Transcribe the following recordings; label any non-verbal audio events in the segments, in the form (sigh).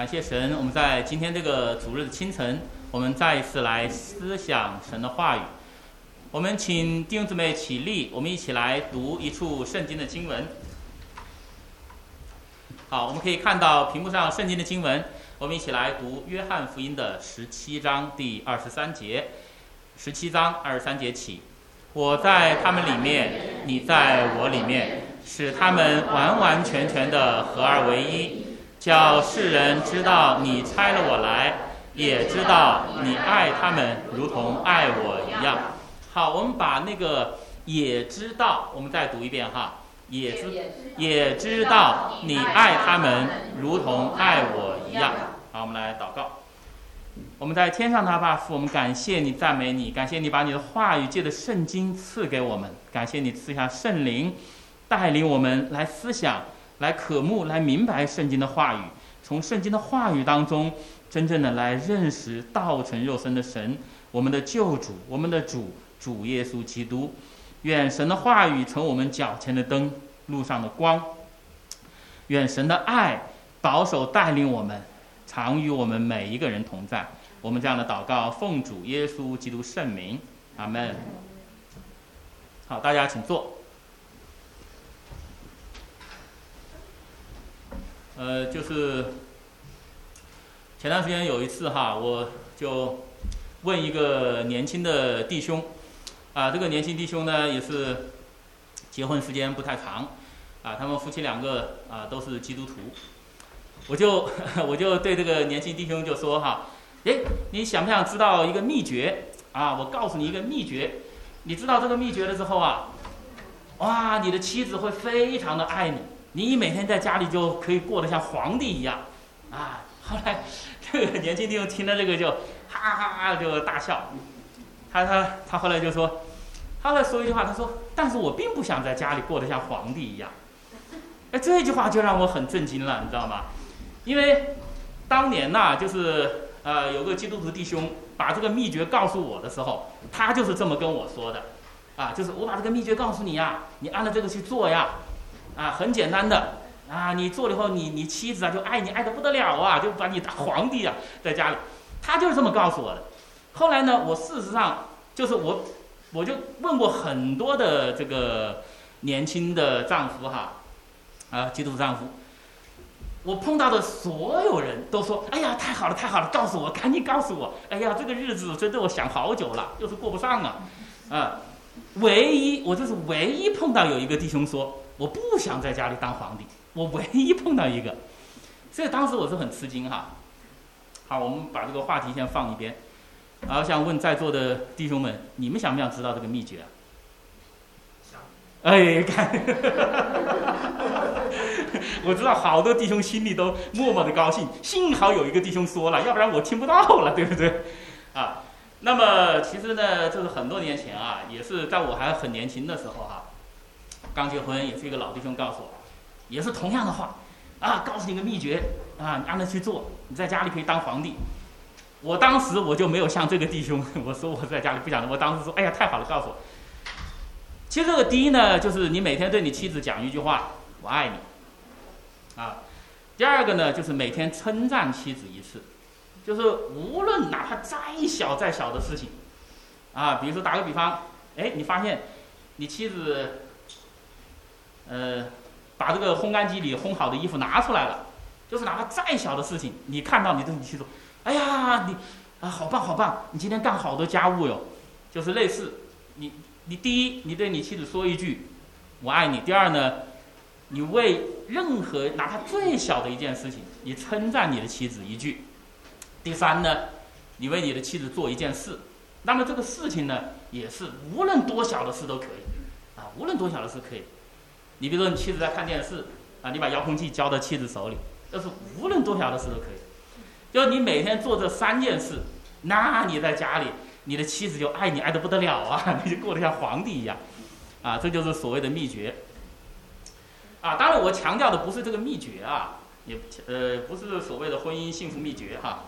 感谢神，我们在今天这个主日的清晨，我们再一次来思想神的话语。我们请弟兄姊妹起立，我们一起来读一处圣经的经文。好，我们可以看到屏幕上圣经的经文，我们一起来读约翰福音的十七章第二十三节。十七章二十三节起，我在他们里面，你在我里面，使他们完完全全的合而为一。叫世人知道你差了我来，也知道你爱他们如同爱我一样。好，我们把那个也知道，我们再读一遍哈。也知也知道你爱他们如同爱我一样。好，我们来祷告。我们在天上的阿爸父，我们感谢你，赞美你，感谢你把你的话语借的圣经赐给我们，感谢你赐下圣灵，带领我们来思想。来渴慕，来明白圣经的话语，从圣经的话语当中，真正的来认识道成肉身的神，我们的救主，我们的主，主耶稣基督。愿神的话语成我们脚前的灯，路上的光。愿神的爱保守带领我们，常与我们每一个人同在。我们这样的祷告，奉主耶稣基督圣名，阿门。好，大家请坐。呃，就是前段时间有一次哈，我就问一个年轻的弟兄，啊，这个年轻弟兄呢也是结婚时间不太长，啊，他们夫妻两个啊都是基督徒，我就 (laughs) 我就对这个年轻弟兄就说哈，哎，你想不想知道一个秘诀啊？我告诉你一个秘诀，你知道这个秘诀了之后啊，哇，你的妻子会非常的爱你。你每天在家里就可以过得像皇帝一样，啊！后来这个年轻弟兄听了这个就哈哈哈就大笑，他他他后来就说，他来说一句话，他说：“但是我并不想在家里过得像皇帝一样。”哎，这句话就让我很震惊了，你知道吗？因为当年呐，就是呃有个基督徒弟兄把这个秘诀告诉我的时候，他就是这么跟我说的，啊，就是我把这个秘诀告诉你呀，你按照这个去做呀。啊，很简单的啊，你做了以后，你你妻子啊就爱你爱的不得了啊，就把你当皇帝啊，在家里，他就是这么告诉我的。后来呢，我事实上就是我，我就问过很多的这个年轻的丈夫哈，啊，基督徒丈夫，我碰到的所有人都说，哎呀，太好了，太好了，告诉我，赶紧告诉我，哎呀，这个日子真的我想好久了，就是过不上啊，啊，唯一我就是唯一碰到有一个弟兄说。我不想在家里当皇帝，我唯一碰到一个，所以当时我是很吃惊哈。好，我们把这个话题先放一边，然后想问在座的弟兄们，你们想不想知道这个秘诀啊？想。哎，看，(laughs) 我知道好多弟兄心里都默默的高兴，幸好有一个弟兄说了，要不然我听不到了，对不对？啊，那么其实呢，这是很多年前啊，也是在我还很年轻的时候哈。刚结婚也是一个老弟兄告诉我，也是同样的话，啊，告诉你个秘诀啊，你按着去做，你在家里可以当皇帝。我当时我就没有像这个弟兄，(laughs) 我说我在家里不想的，我当时说，哎呀，太好了，告诉我。其实这个第一呢，就是你每天对你妻子讲一句话，我爱你，啊。第二个呢，就是每天称赞妻子一次，就是无论哪怕再小再小的事情，啊，比如说打个比方，哎，你发现你妻子。呃，把这个烘干机里烘好的衣服拿出来了，就是哪怕再小的事情，你看到你都你去说，哎呀，你啊，好棒好棒，你今天干好多家务哟，就是类似，你你第一，你对你妻子说一句我爱你；第二呢，你为任何哪怕最小的一件事情，你称赞你的妻子一句；第三呢，你为你的妻子做一件事，那么这个事情呢，也是无论多小的事都可以，啊，无论多小的事可以。你比如说，你妻子在看电视，啊，你把遥控器交到妻子手里，这是无论多小的事都可以。就你每天做这三件事，那你在家里，你的妻子就爱你爱得不得了啊，(laughs) 你就过得像皇帝一样，啊，这就是所谓的秘诀。啊，当然我强调的不是这个秘诀啊，也呃不是所谓的婚姻幸福秘诀哈，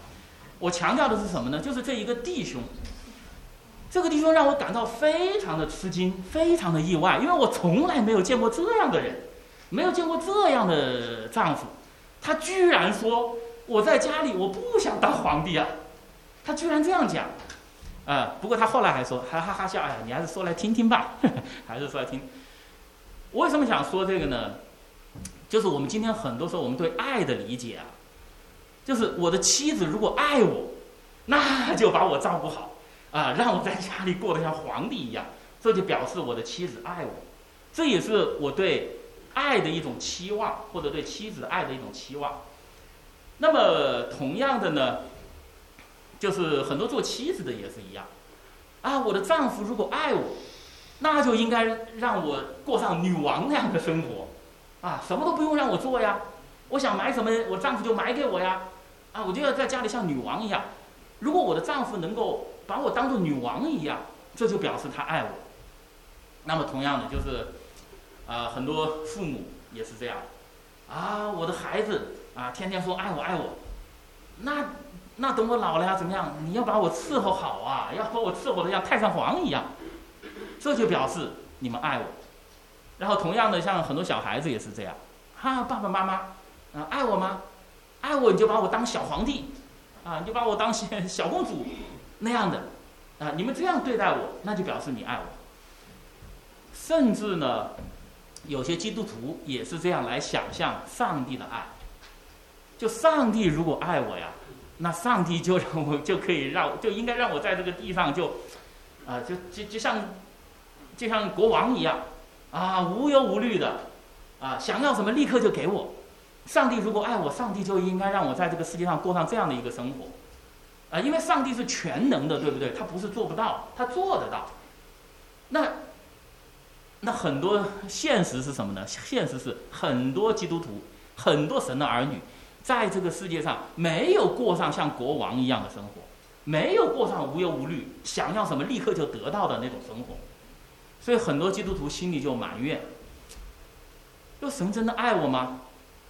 我强调的是什么呢？就是这一个弟兄。这个弟兄让我感到非常的吃惊，非常的意外，因为我从来没有见过这样的人，没有见过这样的丈夫，他居然说我在家里我不想当皇帝啊，他居然这样讲，啊，不过他后来还说，还哈哈笑，哎呀，你还是说来听听吧，(laughs) 还是说来听。我为什么想说这个呢？就是我们今天很多时候我们对爱的理解啊，就是我的妻子如果爱我，那就把我照顾好啊，(laughs) 让我在家里过得像皇帝一样，这就表示我的妻子爱我，这也是我对爱的一种期望，或者对妻子爱的一种期望。那么同样的呢，就是很多做妻子的也是一样，啊，我的丈夫如果爱我，那就应该让我过上女王那样的生活。啊，什么都不用让我做呀，我想买什么，我丈夫就买给我呀，啊，我就要在家里像女王一样。如果我的丈夫能够把我当做女王一样，这就表示他爱我。那么同样的就是，啊，很多父母也是这样，啊，我的孩子啊，天天说爱我爱我，那那等我老了呀怎么样？你要把我伺候好啊，要把我伺候的像太上皇一样，这就表示你们爱我。然后同样的，像很多小孩子也是这样，哈，爸爸妈妈，啊，爱我吗？爱我你就把我当小皇帝，啊，你就把我当小小公主那样的，啊，你们这样对待我，那就表示你爱我。甚至呢，有些基督徒也是这样来想象上帝的爱，就上帝如果爱我呀，那上帝就让我就可以让就应该让我在这个地上就，啊，就就就像就像国王一样。啊，无忧无虑的，啊，想要什么立刻就给我。上帝如果爱我，上帝就应该让我在这个世界上过上这样的一个生活，啊，因为上帝是全能的，对不对？他不是做不到，他做得到。那那很多现实是什么呢？现实是很多基督徒，很多神的儿女，在这个世界上没有过上像国王一样的生活，没有过上无忧无虑，想要什么立刻就得到的那种生活。所以很多基督徒心里就埋怨：，说神真的爱我吗？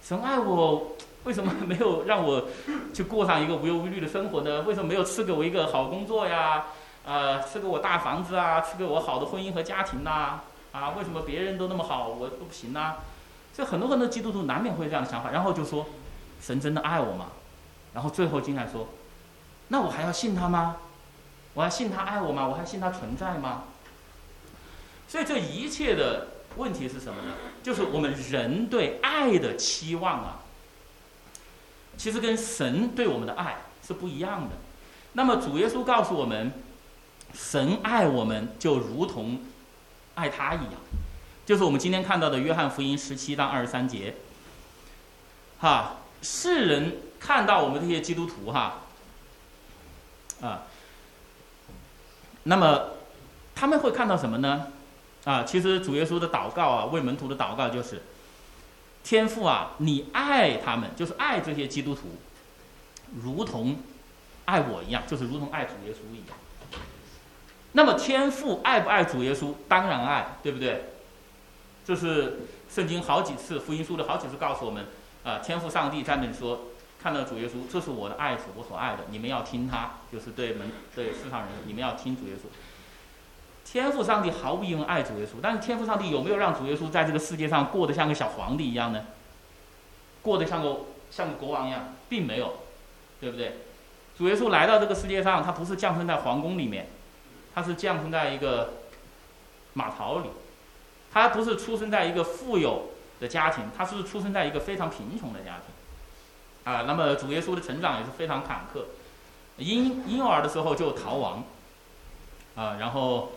神爱我，为什么没有让我去过上一个无忧无虑的生活呢？为什么没有赐给我一个好工作呀？呃，赐给我大房子啊？赐给我好的婚姻和家庭呐？啊，为什么别人都那么好，我都不行呢？所以很多很多基督徒难免会有这样的想法，然后就说：神真的爱我吗？然后最后竟然说：那我还要信他吗？我还信他爱我吗？我还信他存在吗？所以这一切的问题是什么呢？就是我们人对爱的期望啊，其实跟神对我们的爱是不一样的。那么主耶稣告诉我们，神爱我们就如同爱他一样，就是我们今天看到的约翰福音十七章二十三节。哈，世人看到我们这些基督徒哈，啊，那么他们会看到什么呢？啊，其实主耶稣的祷告啊，为门徒的祷告就是：天父啊，你爱他们，就是爱这些基督徒，如同爱我一样，就是如同爱主耶稣一样。那么天父爱不爱主耶稣？当然爱，对不对？这是圣经好几次，福音书的好几次告诉我们啊，天父上帝在那里说，看到主耶稣，这是我的爱子，我所爱的，你们要听他，就是对门对世上人，你们要听主耶稣。天赋上帝毫无疑问爱主耶稣，但是天赋上帝有没有让主耶稣在这个世界上过得像个小皇帝一样呢？过得像个像个国王一样，并没有，对不对？主耶稣来到这个世界上，他不是降生在皇宫里面，他是降生在一个马槽里，他不是出生在一个富有的家庭，他是出生在一个非常贫穷的家庭。啊，那么主耶稣的成长也是非常坎坷，婴婴儿的时候就逃亡，啊，然后。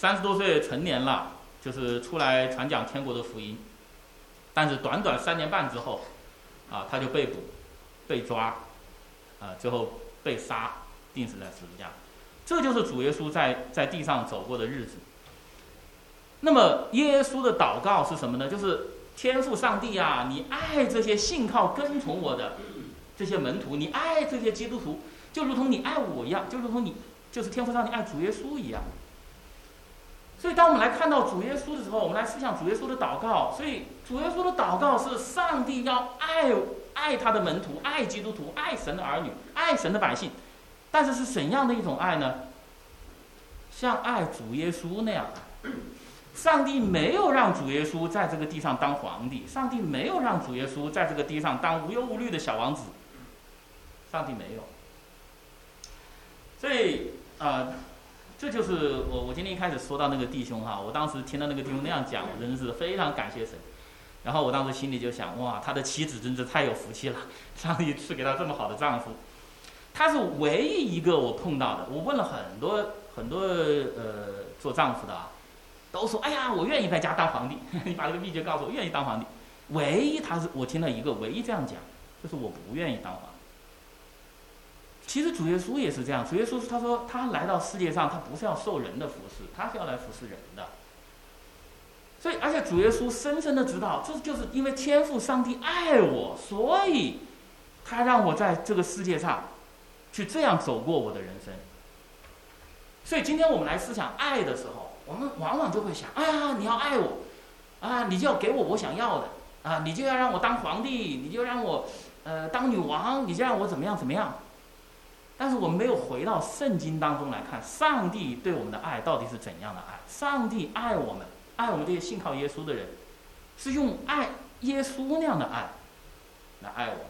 三十多岁成年了，就是出来传讲天国的福音，但是短短三年半之后，啊，他就被捕、被抓，啊，最后被杀，钉死在十字架。这就是主耶稣在在地上走过的日子。那么耶稣的祷告是什么呢？就是天父上帝啊，你爱这些信靠跟从我的这些门徒，你爱这些基督徒，就如同你爱我一样，就如同你就是天父上帝爱主耶稣一样。所以，当我们来看到主耶稣的时候，我们来思想主耶稣的祷告。所以，主耶稣的祷告是上帝要爱爱他的门徒，爱基督徒，爱神的儿女，爱神的百姓。但是，是怎样的一种爱呢？像爱主耶稣那样。上帝没有让主耶稣在这个地上当皇帝，上帝没有让主耶稣在这个地上当无忧无虑的小王子，上帝没有。所以啊，这就是我我今天一开始说到那个弟兄哈，我当时听到那个弟兄那样讲，我真的是非常感谢神。然后我当时心里就想，哇，他的妻子真是太有福气了，上帝赐给他这么好的丈夫。他是唯一一个我碰到的，我问了很多很多呃做丈夫的啊，都说，哎呀，我愿意在家当皇帝。(laughs) 你把这个秘诀告诉我，愿意当皇帝。唯一他是我听到一个唯一这样讲，就是我不愿意当皇帝。其实主耶稣也是这样，主耶稣他说他来到世界上，他不是要受人的服侍，他是要来服侍人的。所以，而且主耶稣深深的知道，这就是因为天赋上帝爱我，所以他让我在这个世界上去这样走过我的人生。所以今天我们来思想爱的时候，我们往往就会想：哎呀，你要爱我，啊，你就要给我我想要的。啊，你就要让我当皇帝，你就让我，呃，当女王，你就让我怎么样怎么样？但是我们没有回到圣经当中来看，上帝对我们的爱到底是怎样的爱？上帝爱我们，爱我们这些信靠耶稣的人，是用爱耶稣那样的爱来爱我。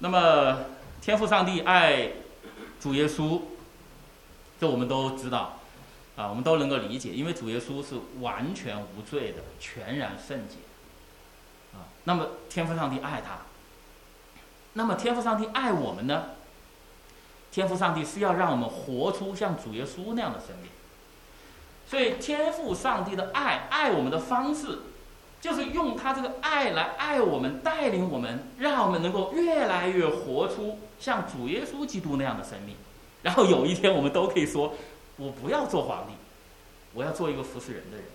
那么，天赋上帝爱主耶稣。这我们都知道，啊，我们都能够理解，因为主耶稣是完全无罪的，全然圣洁，啊，那么天父上帝爱他，那么天父上帝爱我们呢？天父上帝是要让我们活出像主耶稣那样的生命，所以天父上帝的爱，爱我们的方式，就是用他这个爱来爱我们，带领我们，让我们能够越来越活出像主耶稣基督那样的生命。然后有一天，我们都可以说：“我不要做皇帝，我要做一个服侍人的人。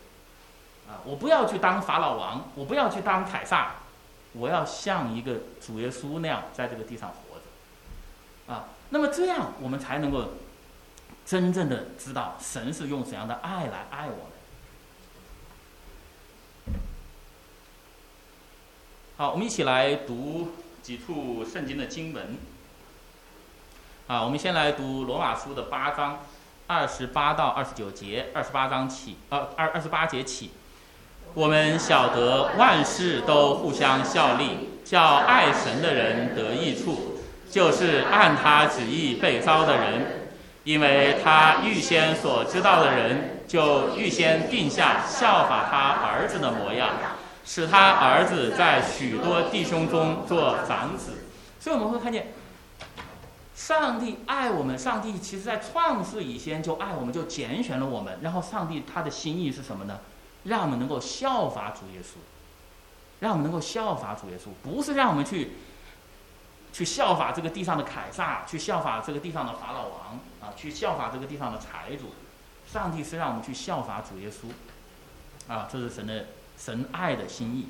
啊，我不要去当法老王，我不要去当凯撒，我要像一个主耶稣那样在这个地上活着。啊，那么这样我们才能够真正的知道神是用怎样的爱来爱我们。好，我们一起来读几处圣经的经文。啊，我们先来读罗马书的八章，二十八到二十九节，二十八章起，呃，二二十八节起，我们晓得万事都互相效力，叫爱神的人得益处，就是按他旨意被招的人，因为他预先所知道的人，就预先定下效法他儿子的模样，使他儿子在许多弟兄中做长子。所以我们会看见。上帝爱我们，上帝其实在创世以前就爱我们，就拣选了我们。然后上帝他的心意是什么呢？让我们能够效法主耶稣，让我们能够效法主耶稣，不是让我们去去效法这个地上的凯撒，去效法这个地上的法老王啊，去效法这个地上的财主。上帝是让我们去效法主耶稣啊，这是神的神爱的心意。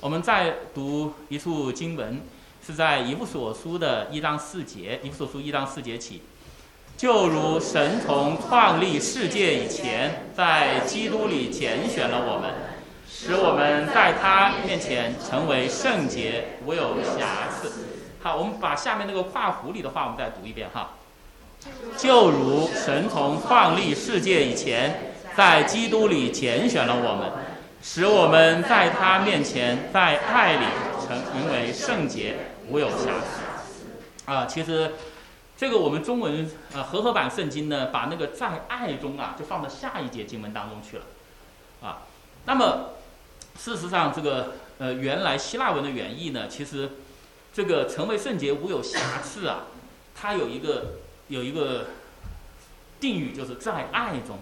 我们再读一处经文。是在一部所书的一章四节，一部所书一章四节起，就如神从创立世界以前，在基督里拣选了我们，使我们在他面前成为圣洁，无有瑕疵。好，我们把下面那个跨湖里的话，我们再读一遍哈。就如神从创立世界以前，在基督里拣选了我们，使我们在他面前，在爱里成为圣洁。无有瑕疵啊！其实，这个我们中文呃和合版圣经呢，把那个在爱中啊，就放到下一节经文当中去了啊。那么，事实上，这个呃原来希腊文的原意呢，其实这个成为圣洁无有瑕疵啊，它有一个有一个定语，就是在爱中，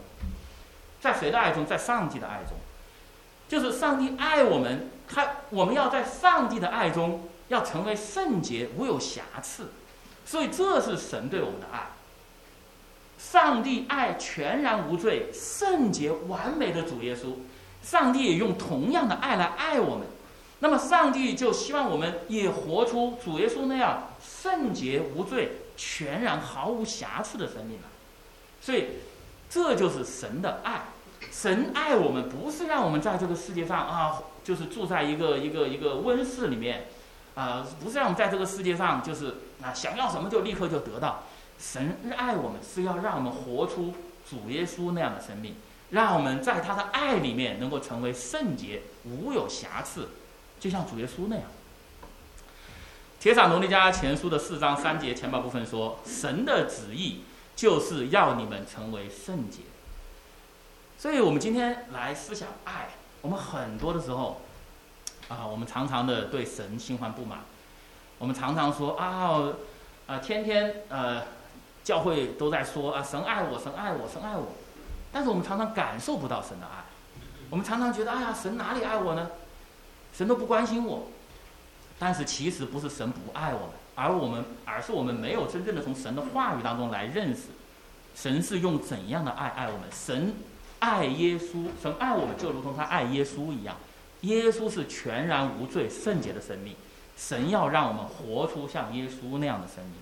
在谁的爱中？在上帝的爱中，就是上帝爱我们，他我们要在上帝的爱中。要成为圣洁，无有瑕疵，所以这是神对我们的爱。上帝爱全然无罪、圣洁完美的主耶稣，上帝也用同样的爱来爱我们。那么，上帝就希望我们也活出主耶稣那样圣洁无罪、全然毫无瑕疵的生命来。所以，这就是神的爱。神爱我们，不是让我们在这个世界上啊，就是住在一个一个一个温室里面。啊，不是让我们在这个世界上就是那，想要什么就立刻就得到。神爱我们是要让我们活出主耶稣那样的生命，让我们在他的爱里面能够成为圣洁，无有瑕疵，就像主耶稣那样。铁撒农尼迦前书的四章三节前半部分说：“神的旨意就是要你们成为圣洁。”所以，我们今天来思想爱。我们很多的时候，啊，我们常常的对神心怀不满。我们常常说啊，啊，天天呃，教会都在说啊，神爱我，神爱我，神爱我。但是我们常常感受不到神的爱。我们常常觉得，哎呀，神哪里爱我呢？神都不关心我。但是其实不是神不爱我们，而我们，而是我们没有真正的从神的话语当中来认识，神是用怎样的爱爱我们？神爱耶稣，神爱我们就如同他爱耶稣一样。耶稣是全然无罪、圣洁的生命，神要让我们活出像耶稣那样的生命，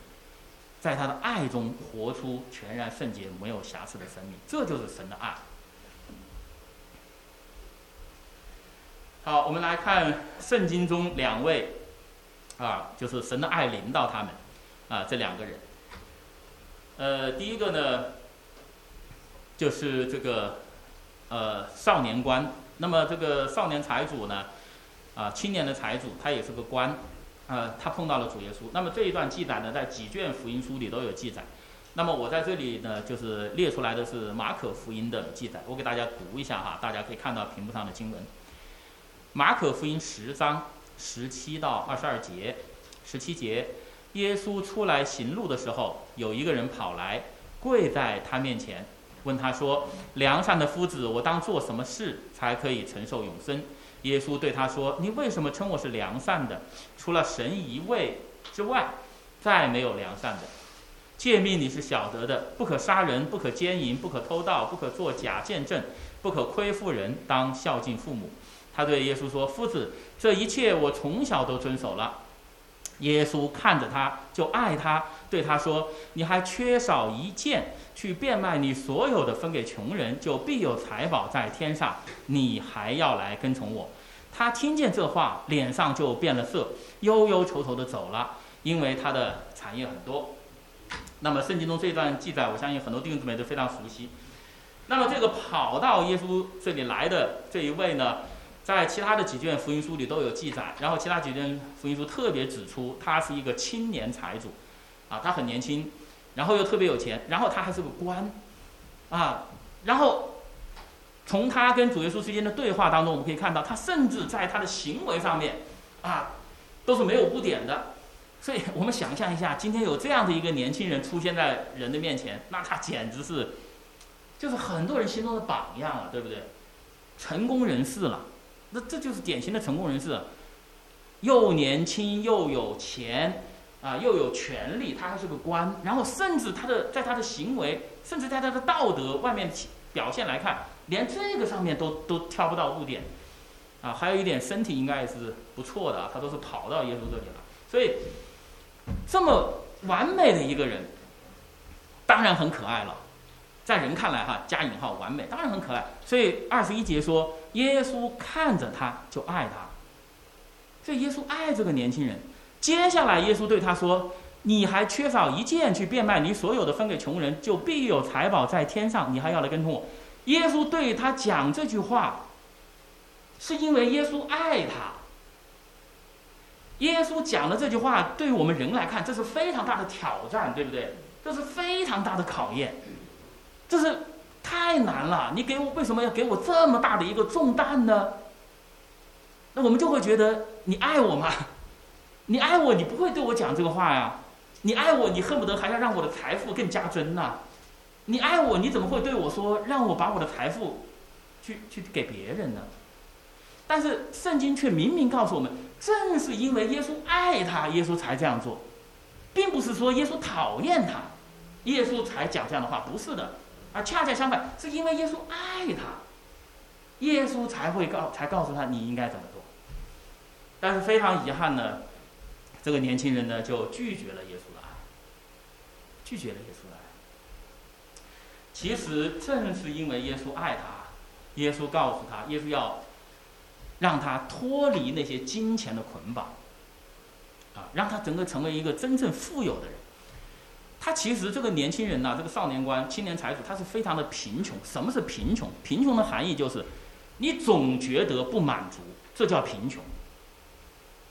在他的爱中活出全然圣洁、没有瑕疵的生命，这就是神的爱。好，我们来看圣经中两位。啊，就是神的爱临到他们，啊，这两个人，呃，第一个呢，就是这个，呃，少年官。那么这个少年财主呢，啊，青年的财主，他也是个官，啊，他碰到了主耶稣。那么这一段记载呢，在几卷福音书里都有记载。那么我在这里呢，就是列出来的是马可福音的记载，我给大家读一下哈，大家可以看到屏幕上的经文。马可福音十章。十七到二十二节，十七节，耶稣出来行路的时候，有一个人跑来，跪在他面前，问他说：“良善的夫子，我当做什么事才可以承受永生？”耶稣对他说：“你为什么称我是良善的？除了神一位之外，再没有良善的。诫命你是晓得的：不可杀人，不可奸淫，不可偷盗，不可作假见证，不可亏负人，当孝敬父母。”他对耶稣说：“夫子，这一切我从小都遵守了。”耶稣看着他，就爱他，对他说：“你还缺少一件，去变卖你所有的，分给穷人，就必有财宝在天上。你还要来跟从我。”他听见这话，脸上就变了色，忧忧愁愁的走了，因为他的产业很多。那么圣经中这段记载，我相信很多弟兄姊妹都非常熟悉。那么这个跑到耶稣这里来的这一位呢？在其他的几卷福音书里都有记载，然后其他几卷福音书特别指出他是一个青年财主，啊，他很年轻，然后又特别有钱，然后他还是个官，啊，然后从他跟主耶稣之间的对话当中，我们可以看到，他甚至在他的行为上面，啊，都是没有污点的。所以我们想象一下，今天有这样的一个年轻人出现在人的面前，那他简直是，就是很多人心中的榜样了，对不对？成功人士了。那这就是典型的成功人士，又年轻又有钱，啊，又有权利，他还是个官，然后甚至他的在他的行为，甚至在他的道德外面表现来看，连这个上面都都挑不到污点，啊，还有一点身体应该是不错的，他都是跑到耶稣这里了，所以这么完美的一个人，当然很可爱了。在人看来，哈，加引号，完美，当然很可爱。所以二十一节说，耶稣看着他就爱他，所以耶稣爱这个年轻人。接下来，耶稣对他说：“你还缺少一件，去变卖你所有的，分给穷人，就必有财宝在天上。你还要来跟从我。”耶稣对他讲这句话，是因为耶稣爱他。耶稣讲的这句话，对于我们人来看，这是非常大的挑战，对不对？这是非常大的考验。这是太难了，你给我为什么要给我这么大的一个重担呢？那我们就会觉得你爱我吗？(laughs) 你爱我，你不会对我讲这个话呀？你爱我，你恨不得还要让我的财富更加增呐？你爱我，你怎么会对我说让我把我的财富去去给别人呢？但是圣经却明明告诉我们，正是因为耶稣爱他，耶稣才这样做，并不是说耶稣讨厌他，耶稣才讲这样的话，不是的。而恰恰相反，是因为耶稣爱他，耶稣才会告才告诉他你应该怎么做。但是非常遗憾呢，这个年轻人呢就拒绝了耶稣的爱，拒绝了耶稣的爱。其实正是因为耶稣爱他，耶稣告诉他，耶稣要让他脱离那些金钱的捆绑，啊，让他整个成为一个真正富有的人。他其实这个年轻人呐，这个少年官、青年财主，他是非常的贫穷。什么是贫穷？贫穷的含义就是，你总觉得不满足，这叫贫穷。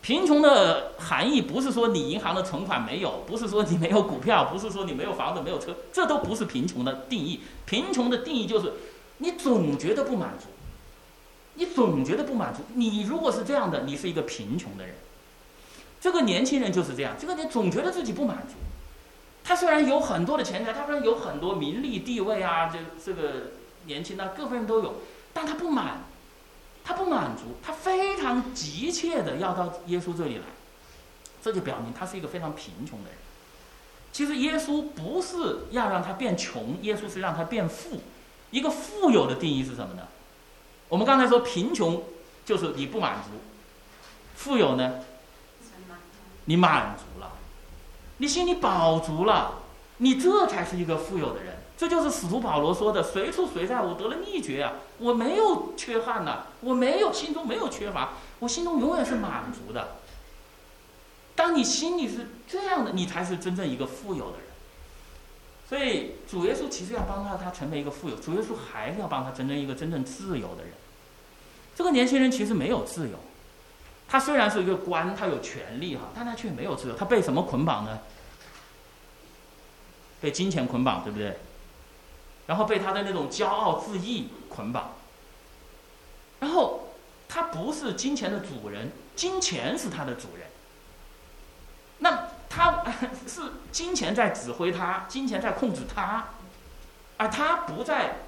贫穷的含义不是说你银行的存款没有，不是说你没有股票，不是说你没有房子、没有车，这都不是贫穷的定义。贫穷的定义就是，你总觉得不满足，你总觉得不满足。你如果是这样的，你是一个贫穷的人。这个年轻人就是这样，这个人总觉得自己不满足。他虽然有很多的钱财，他虽然有很多名利地位啊，这这个年轻啊，各方面都有，但他不满，他不满足，他非常急切的要到耶稣这里来，这就表明他是一个非常贫穷的人。其实耶稣不是要让他变穷，耶稣是让他变富。一个富有的定义是什么呢？我们刚才说贫穷就是你不满足，富有呢，你满足了。你心里饱足了，你这才是一个富有的人。这就是使徒保罗说的：“随处随在，我得了秘诀啊！我没有缺憾呐，我没有心中没有缺乏，我心中永远是满足的。”当你心里是这样的，你才是真正一个富有的人。所以主耶稣其实要帮他，他成为一个富有。主耶稣还是要帮他真正一个真正自由的人。这个年轻人其实没有自由。他虽然是一个官，他有权利哈，但他却没有自由。他被什么捆绑呢？被金钱捆绑，对不对？然后被他的那种骄傲自义捆绑。然后他不是金钱的主人，金钱是他的主人。那他 (laughs) 是金钱在指挥他，金钱在控制他，而他不在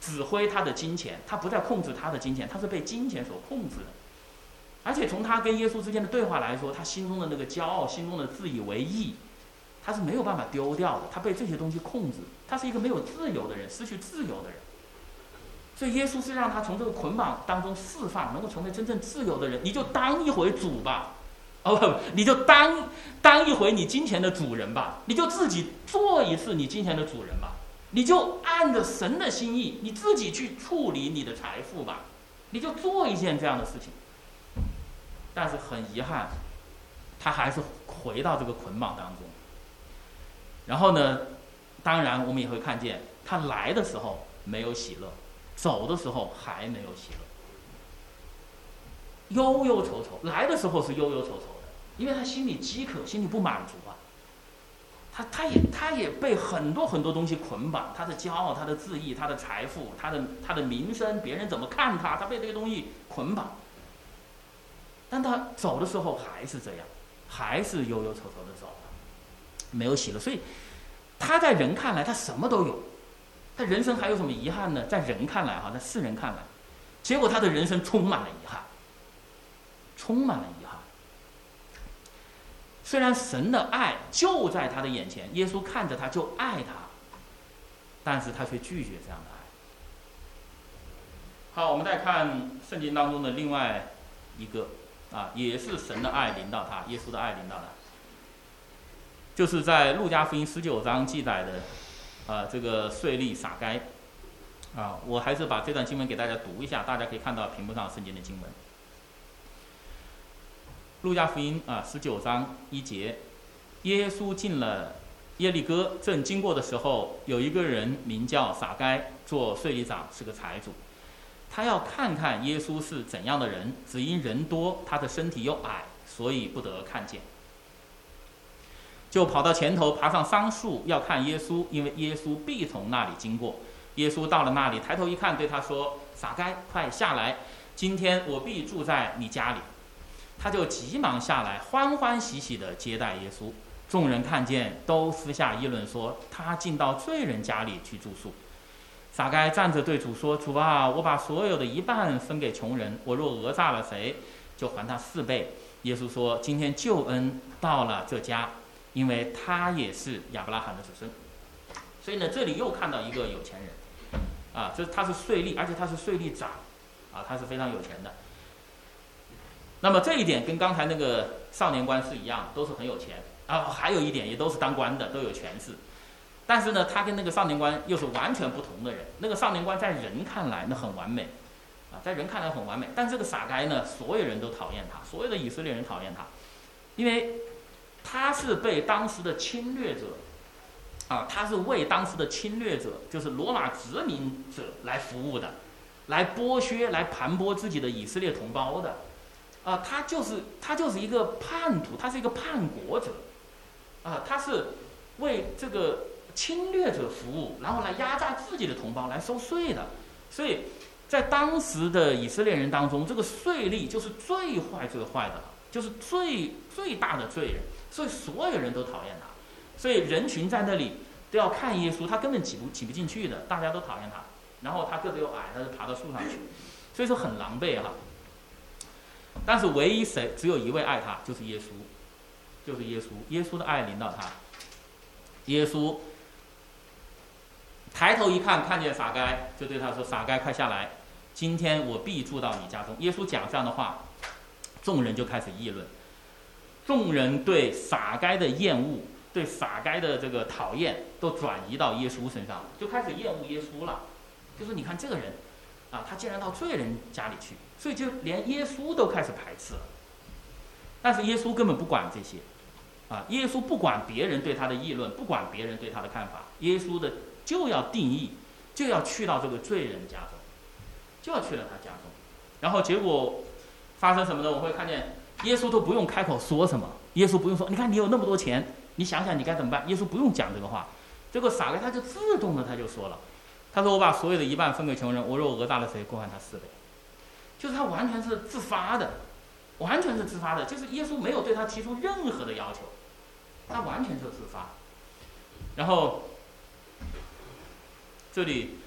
指挥他的金钱，他不在控制他的金钱，他是被金钱所控制的。而且从他跟耶稣之间的对话来说，他心中的那个骄傲，心中的自以为意，他是没有办法丢掉的。他被这些东西控制，他是一个没有自由的人，失去自由的人。所以耶稣是让他从这个捆绑当中释放，能够成为真正自由的人。你就当一回主吧，哦不，你就当当一回你金钱的主人吧，你就自己做一次你金钱的主人吧，你就按着神的心意，你自己去处理你的财富吧，你就做一件这样的事情。但是很遗憾，他还是回到这个捆绑当中。然后呢，当然我们也会看见，他来的时候没有喜乐，走的时候还没有喜乐，忧忧愁愁。来的时候是忧忧愁愁的，因为他心里饥渴，心里不满足啊。他他也他也被很多很多东西捆绑，他的骄傲，他的自意，他的财富，他的他的名声，别人怎么看他，他被这些东西捆绑。但他走的时候还是这样，还是忧忧愁愁的走，没有喜乐。所以他在人看来他什么都有，他人生还有什么遗憾呢？在人看来哈，在世人看来，结果他的人生充满了遗憾，充满了遗憾。虽然神的爱就在他的眼前，耶稣看着他就爱他，但是他却拒绝这样的爱。好，我们再看圣经当中的另外一个。啊，也是神的爱临到他，耶稣的爱临到他，就是在路加福音十九章记载的，啊，这个税吏撒该，啊，我还是把这段经文给大家读一下，大家可以看到屏幕上圣经的经文。路加福音啊，十九章一节，耶稣进了耶利哥，正经过的时候，有一个人名叫撒该，做税吏长，是个财主。他要看看耶稣是怎样的人，只因人多，他的身体又矮，所以不得看见。就跑到前头，爬上桑树要看耶稣，因为耶稣必从那里经过。耶稣到了那里，抬头一看，对他说：“撒该，快下来！今天我必住在你家里。”他就急忙下来，欢欢喜喜地接待耶稣。众人看见，都私下议论说：“他进到罪人家里去住宿。”撒该站着对主说：“主啊，我把所有的一半分给穷人。我若讹诈了谁，就还他四倍。”耶稣说：“今天救恩到了这家，因为他也是亚伯拉罕的子孙。”所以呢，这里又看到一个有钱人，啊，这他是税吏，而且他是税吏长，啊，他是非常有钱的。那么这一点跟刚才那个少年官是一样，都是很有钱啊。还有一点，也都是当官的，都有权势。但是呢，他跟那个少年官又是完全不同的人。那个少年官在人看来那很完美，啊，在人看来很完美。但这个傻该呢，所有人都讨厌他，所有的以色列人讨厌他，因为他是被当时的侵略者啊，他是为当时的侵略者，就是罗马殖民者来服务的，来剥削、来盘剥自己的以色列同胞的，啊，他就是他就是一个叛徒，他是一个叛国者，啊，他是为这个侵略者服务，然后来压榨自己的同胞，来收税的，所以在当时的以色列人当中，这个税吏就是最坏最坏的了，就是最最大的罪人，所以所有人都讨厌他。所以人群在那里都要看耶稣，他根本挤不挤不进去的，大家都讨厌他。然后他个子又矮，他就爬到树上去，所以说很狼狈哈。但是唯一谁只有一位爱他，就是耶稣，就是耶稣。耶稣的爱临到他，耶稣抬头一看，看见撒该，就对他说：“撒该，快下来，今天我必住到你家中。”耶稣讲这样的话，众人就开始议论，众人对撒该的厌恶。对撒该的这个讨厌都转移到耶稣身上，就开始厌恶耶稣了。就说你看这个人，啊，他竟然到罪人家里去，所以就连耶稣都开始排斥了。但是耶稣根本不管这些，啊，耶稣不管别人对他的议论，不管别人对他的看法，耶稣的就要定义，就要去到这个罪人家中，就要去了他家中。然后结果发生什么呢？我会看见耶稣都不用开口说什么，耶稣不用说，你看你有那么多钱。你想想，你该怎么办？耶稣不用讲这个话，这个撒该他就自动的他就说了，他说我把所有的一半分给穷人，我若讹诈了谁，过还他四倍，就是他完全是自发的，完全是自发的，就是耶稣没有对他提出任何的要求，他完全是自发。然后这里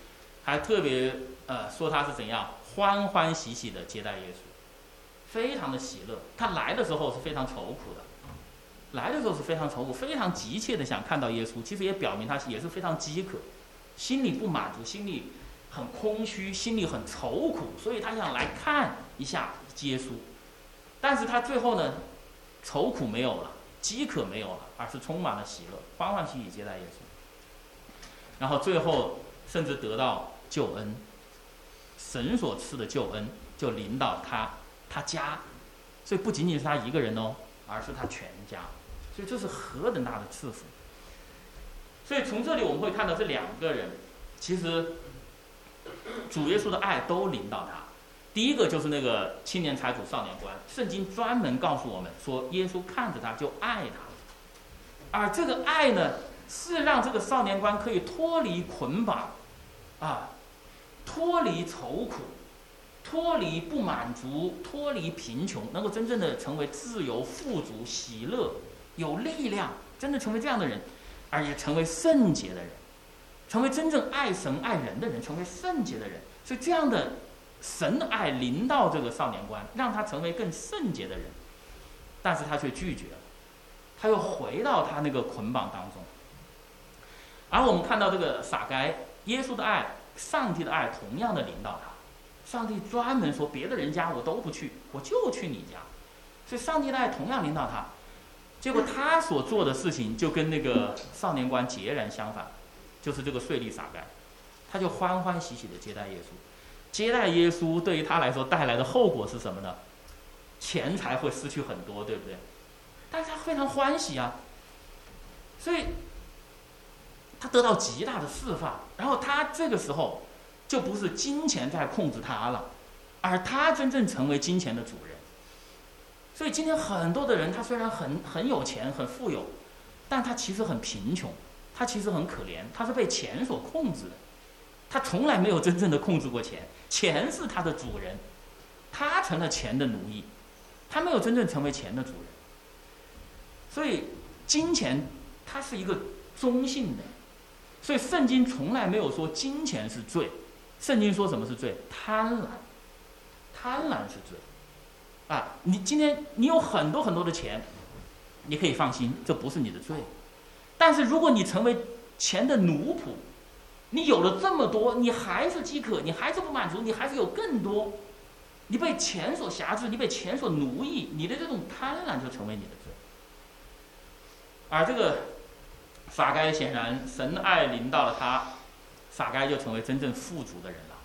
还特别呃说他是怎样欢欢喜喜的接待耶稣，非常的喜乐。他来的时候是非常愁苦的。来的时候是非常愁苦，非常急切的想看到耶稣，其实也表明他也是非常饥渴，心里不满足，心里很空虚，心里很愁苦，所以他想来看一下耶稣。但是他最后呢，愁苦没有了，饥渴没有了，而是充满了喜乐，欢欢喜喜接待耶稣。然后最后甚至得到救恩，神所赐的救恩就领导他他家，所以不仅仅是他一个人哦，而是他全家。所以这是何等大的赐福！所以从这里我们会看到这两个人，其实主耶稣的爱都临到他。第一个就是那个青年财主少年官，圣经专门告诉我们说，耶稣看着他就爱他，而这个爱呢，是让这个少年官可以脱离捆绑，啊，脱离愁苦，脱离不满足，脱离贫穷，能够真正的成为自由、富足、喜乐。有力量，真的成为这样的人，而且成为圣洁的人，成为真正爱神爱人的人，成为圣洁的人。所以这样的神爱临到这个少年官，让他成为更圣洁的人，但是他却拒绝了，他又回到他那个捆绑当中。而我们看到这个撒该，耶稣的爱，上帝的爱同样的临到他，上帝专门说别的人家我都不去，我就去你家，所以上帝的爱同样领导他。结果他所做的事情就跟那个少年官截然相反，就是这个税吏撒该，他就欢欢喜喜的接待耶稣，接待耶稣对于他来说带来的后果是什么呢？钱财会失去很多，对不对？但是他非常欢喜啊，所以他得到极大的释放，然后他这个时候就不是金钱在控制他了，而他真正成为金钱的主人。所以今天很多的人，他虽然很很有钱、很富有，但他其实很贫穷，他其实很可怜，他是被钱所控制的，他从来没有真正的控制过钱，钱是他的主人，他成了钱的奴役，他没有真正成为钱的主人。所以金钱它是一个中性的，所以圣经从来没有说金钱是罪，圣经说什么是罪？贪婪，贪婪是罪。啊，你今天你有很多很多的钱，你可以放心，这不是你的罪。但是如果你成为钱的奴仆，你有了这么多，你还是饥渴，你还是不满足，你还是有更多，你被钱所辖制，你被钱所奴役，你的这种贪婪就成为你的罪。而这个法该显然神爱临到了他，撒该就成为真正富足的人了。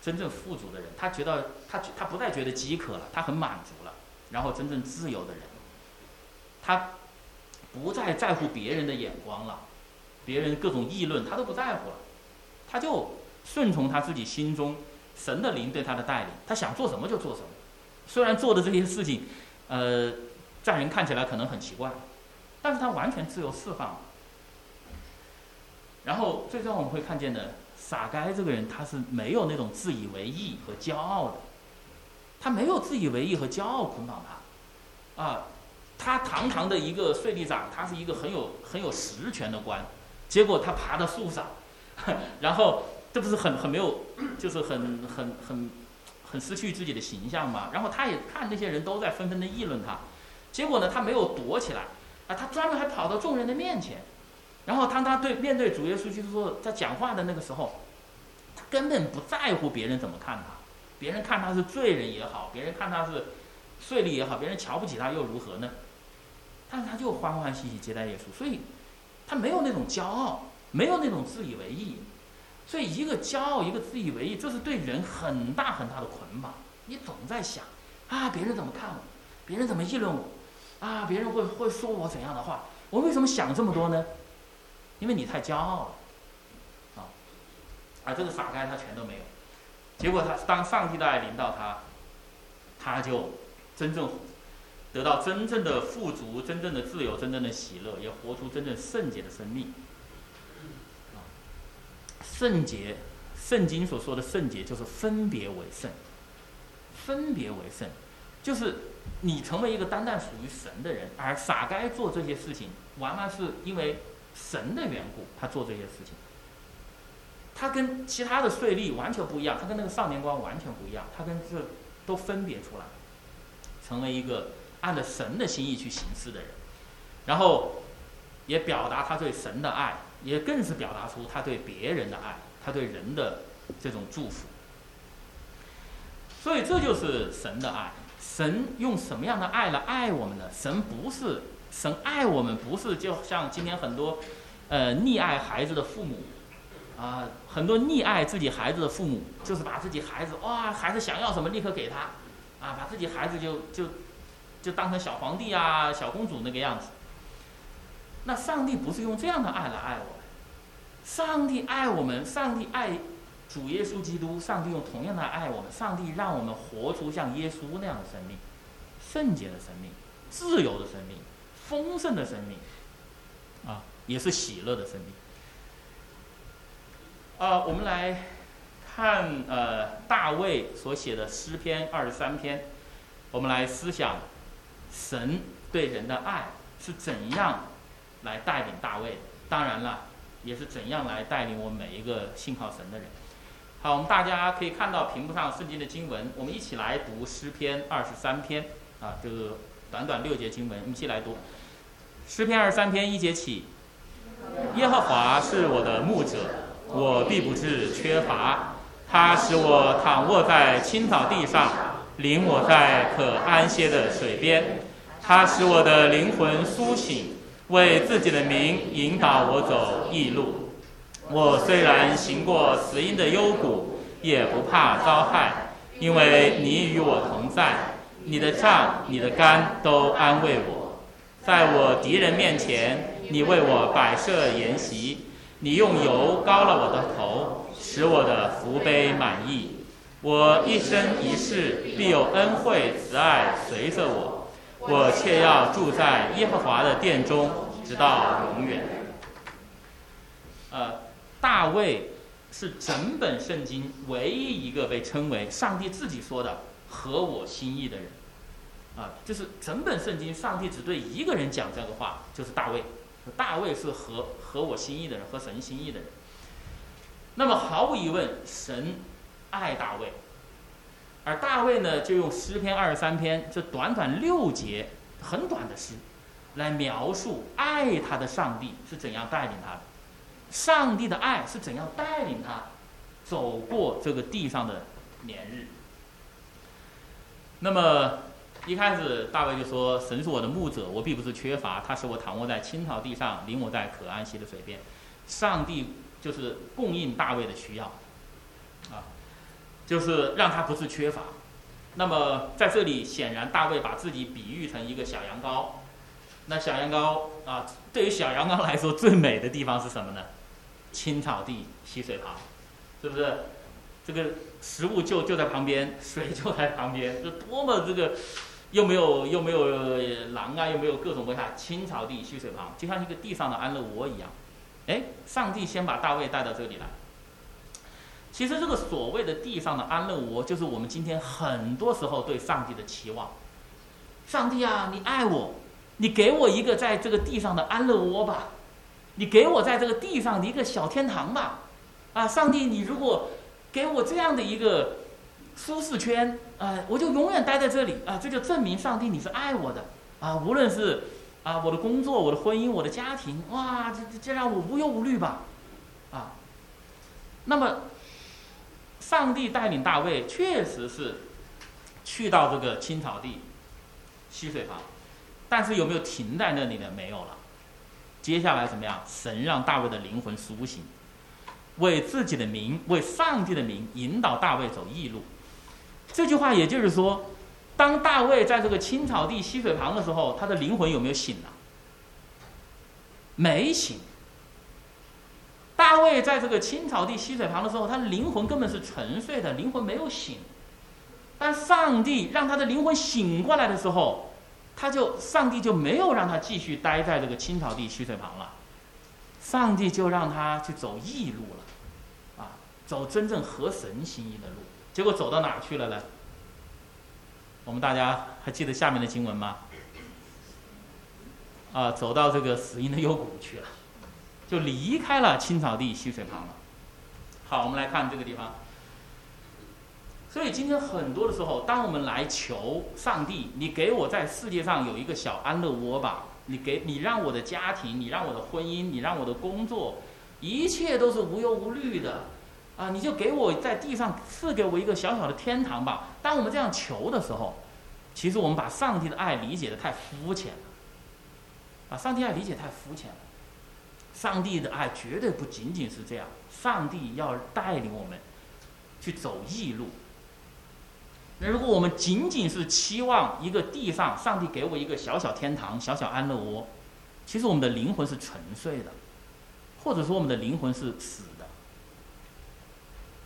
真正富足的人，他觉得他他不再觉得饥渴了，他很满足了。然后真正自由的人，他不再在乎别人的眼光了，别人各种议论，他都不在乎了，他就顺从他自己心中神的灵对他的带领，他想做什么就做什么。虽然做的这些事情，呃，在人看起来可能很奇怪，但是他完全自由释放了。然后最终我们会看见的，傻该这个人他是没有那种自以为意和骄傲的，他没有自以为意和骄傲捆绑他，啊，他堂堂的一个税吏长，他是一个很有很有实权的官，结果他爬到树上，(laughs) 然后这不是很很没有，就是很很很很失去自己的形象嘛。然后他也看那些人都在纷纷的议论他，结果呢他没有躲起来，啊，他专门还跑到众人的面前。然后当他对面对主耶稣基督说在讲话的那个时候，他根本不在乎别人怎么看他，别人看他是罪人也好，别人看他是税吏也好，别人瞧不起他又如何呢？但是他就欢欢喜喜接待耶稣，所以他没有那种骄傲，没有那种自以为意。所以一个骄傲，一个自以为意，这是对人很大很大的捆绑。你总在想啊，别人怎么看我？别人怎么议论我？啊，别人会会说我怎样的话？我为什么想这么多呢？因为你太骄傲了，啊，而这个撒该他全都没有，结果他当上帝的爱临到他，他就真正得到真正的富足、真正的自由、真正的喜乐，也活出真正圣洁的生命。啊，圣洁，圣经所说的圣洁就是分别为圣，分别为圣，就是你成为一个单单属于神的人，而撒该做这些事情，完完是因为。神的缘故，他做这些事情，他跟其他的税吏完全不一样，他跟那个少年官完全不一样，他跟这都分别出来，成为一个按着神的心意去行事的人，然后也表达他对神的爱，也更是表达出他对别人的爱，他对人的这种祝福。所以这就是神的爱，神用什么样的爱来爱我们呢？神不是。神爱我们不是就像今天很多，呃溺爱孩子的父母，啊，很多溺爱自己孩子的父母，就是把自己孩子哇，孩子想要什么立刻给他，啊，把自己孩子就就就当成小皇帝啊、小公主那个样子。那上帝不是用这样的爱来爱我们，上帝爱我们，上帝爱主耶稣基督，上帝用同样的爱我们，上帝让我们活出像耶稣那样的生命，圣洁的生命，自由的生命。丰盛的生命，啊，也是喜乐的生命。啊，我们来看呃大卫所写的诗篇二十三篇，我们来思想神对人的爱是怎样来带领大卫，当然了，也是怎样来带领我们每一个信靠神的人。好，我们大家可以看到屏幕上圣经的经文，我们一起来读诗篇二十三篇啊，这个短短六节经文，我们一起来读。诗篇二十三篇一节起，耶和华是我的牧者，我必不致缺乏。他使我躺卧在青草地上，领我在可安歇的水边。他使我的灵魂苏醒，为自己的名引导我走义路。我虽然行过死荫的幽谷，也不怕遭害，因为你与我同在，你的杖、你的竿都安慰我。在我敌人面前，你为我摆设筵席，你用油膏了我的头，使我的福杯满溢。我一生一世必有恩惠慈爱随着我，我却要住在耶和华的殿中，直到永远。呃，大卫是整本圣经唯一一个被称为上帝自己说的合我心意的人。啊，就是整本圣经，上帝只对一个人讲这个话，就是大卫。大卫是合合我心意的人，合神心意的人。那么毫无疑问，神爱大卫，而大卫呢，就用诗篇二十三篇这短短六节很短的诗，来描述爱他的上帝是怎样带领他的，上帝的爱是怎样带领他走过这个地上的年日。那么。一开始，大卫就说：“神是我的牧者，我并不是缺乏。他使我躺卧在青草地上，领我在可安息的水边。上帝就是供应大卫的需要，啊，就是让他不是缺乏。那么在这里，显然大卫把自己比喻成一个小羊羔，那小羊羔啊，对于小羊羔来说，最美的地方是什么呢？青草地、溪水旁，是不是？这个食物就就在旁边，水就在旁边，(laughs) 这多么这个，又没有又没有狼啊，又没有各种危害，青草地、溪水旁，就像一个地上的安乐窝一样。哎，上帝先把大卫带到这里来。其实这个所谓的地上的安乐窝，就是我们今天很多时候对上帝的期望。上帝啊，你爱我，你给我一个在这个地上的安乐窝吧，你给我在这个地上的一个小天堂吧。啊，上帝，你如果给我这样的一个舒适圈，啊，我就永远待在这里啊，这就证明上帝你是爱我的啊，无论是啊我的工作、我的婚姻、我的家庭，哇，这这这让我无忧无虑吧，啊，那么上帝带领大卫确实是去到这个青草地、溪水旁，但是有没有停在那里呢？没有了，接下来怎么样？神让大卫的灵魂苏醒。为自己的名，为上帝的名，引导大卫走义路。这句话也就是说，当大卫在这个青草地溪水旁的时候，他的灵魂有没有醒呢？没醒。大卫在这个青草地溪水旁的时候，他的灵魂根本是沉睡的，灵魂没有醒。但上帝让他的灵魂醒过来的时候，他就上帝就没有让他继续待在这个青草地溪水旁了，上帝就让他去走义路了。啊走真正合神心意的路，结果走到哪去了呢？我们大家还记得下面的经文吗？啊，走到这个死荫的幽谷去了，就离开了青草地溪水旁了。好，我们来看这个地方。所以今天很多的时候，当我们来求上帝，你给我在世界上有一个小安乐窝吧，你给你让我的家庭，你让我的婚姻，你让我的工作，一切都是无忧无虑的。啊，你就给我在地上赐给我一个小小的天堂吧。当我们这样求的时候，其实我们把上帝的爱理解的太肤浅了，把上帝爱理解太肤浅了。上帝的爱绝对不仅仅是这样，上帝要带领我们去走义路。那如果我们仅仅是期望一个地上上帝给我一个小小天堂、小小安乐窝，其实我们的灵魂是沉睡的，或者说我们的灵魂是死的。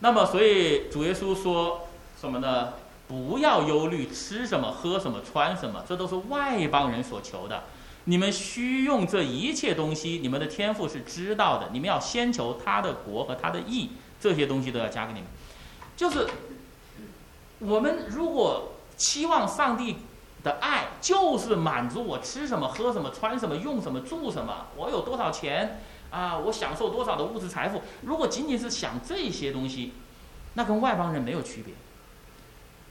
那么，所以主耶稣说什么呢？不要忧虑吃什么、喝什么、穿什么，这都是外邦人所求的。你们需用这一切东西，你们的天赋是知道的。你们要先求他的国和他的义，这些东西都要加给你们。就是我们如果期望上帝的爱，就是满足我吃什么、喝什么、穿什么、用什么、住什么，我有多少钱。啊，我享受多少的物质财富？如果仅仅是想这些东西，那跟外邦人没有区别。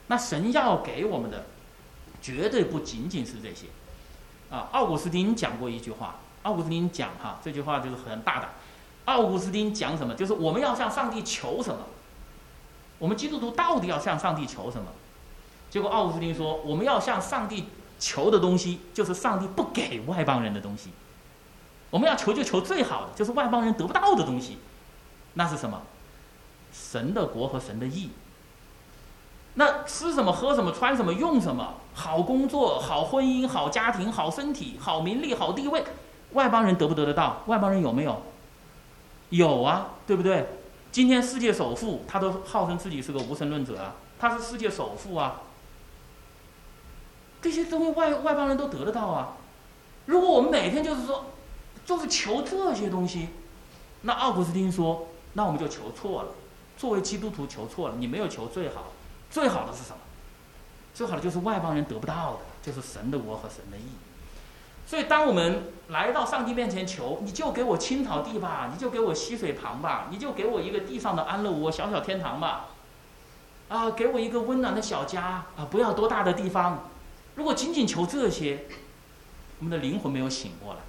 那神要给我们的，绝对不仅仅是这些。啊，奥古斯丁讲过一句话，奥古斯丁讲哈，这句话就是很大胆。奥古斯丁讲什么？就是我们要向上帝求什么？我们基督徒到底要向上帝求什么？结果奥古斯丁说，我们要向上帝求的东西，就是上帝不给外邦人的东西。我们要求就求最好的，就是外邦人得不到的东西，那是什么？神的国和神的义。那吃什么、喝什么、穿什么、用什么？好工作、好婚姻、好家庭、好身体、好名利、好地位，外邦人得不得得到？外邦人有没有？有啊，对不对？今天世界首富，他都号称自己是个无神论者啊，他是世界首富啊。这些东西外外邦人都得得到啊。如果我们每天就是说。就是求这些东西，那奥古斯丁说，那我们就求错了。作为基督徒求错了，你没有求最好，最好的是什么？最好的就是外邦人得不到的，就是神的国和神的义。所以，当我们来到上帝面前求，你就给我青草地吧，你就给我溪水旁吧，你就给我一个地上的安乐窝、小小天堂吧，啊，给我一个温暖的小家啊，不要多大的地方。如果仅仅求这些，我们的灵魂没有醒过来。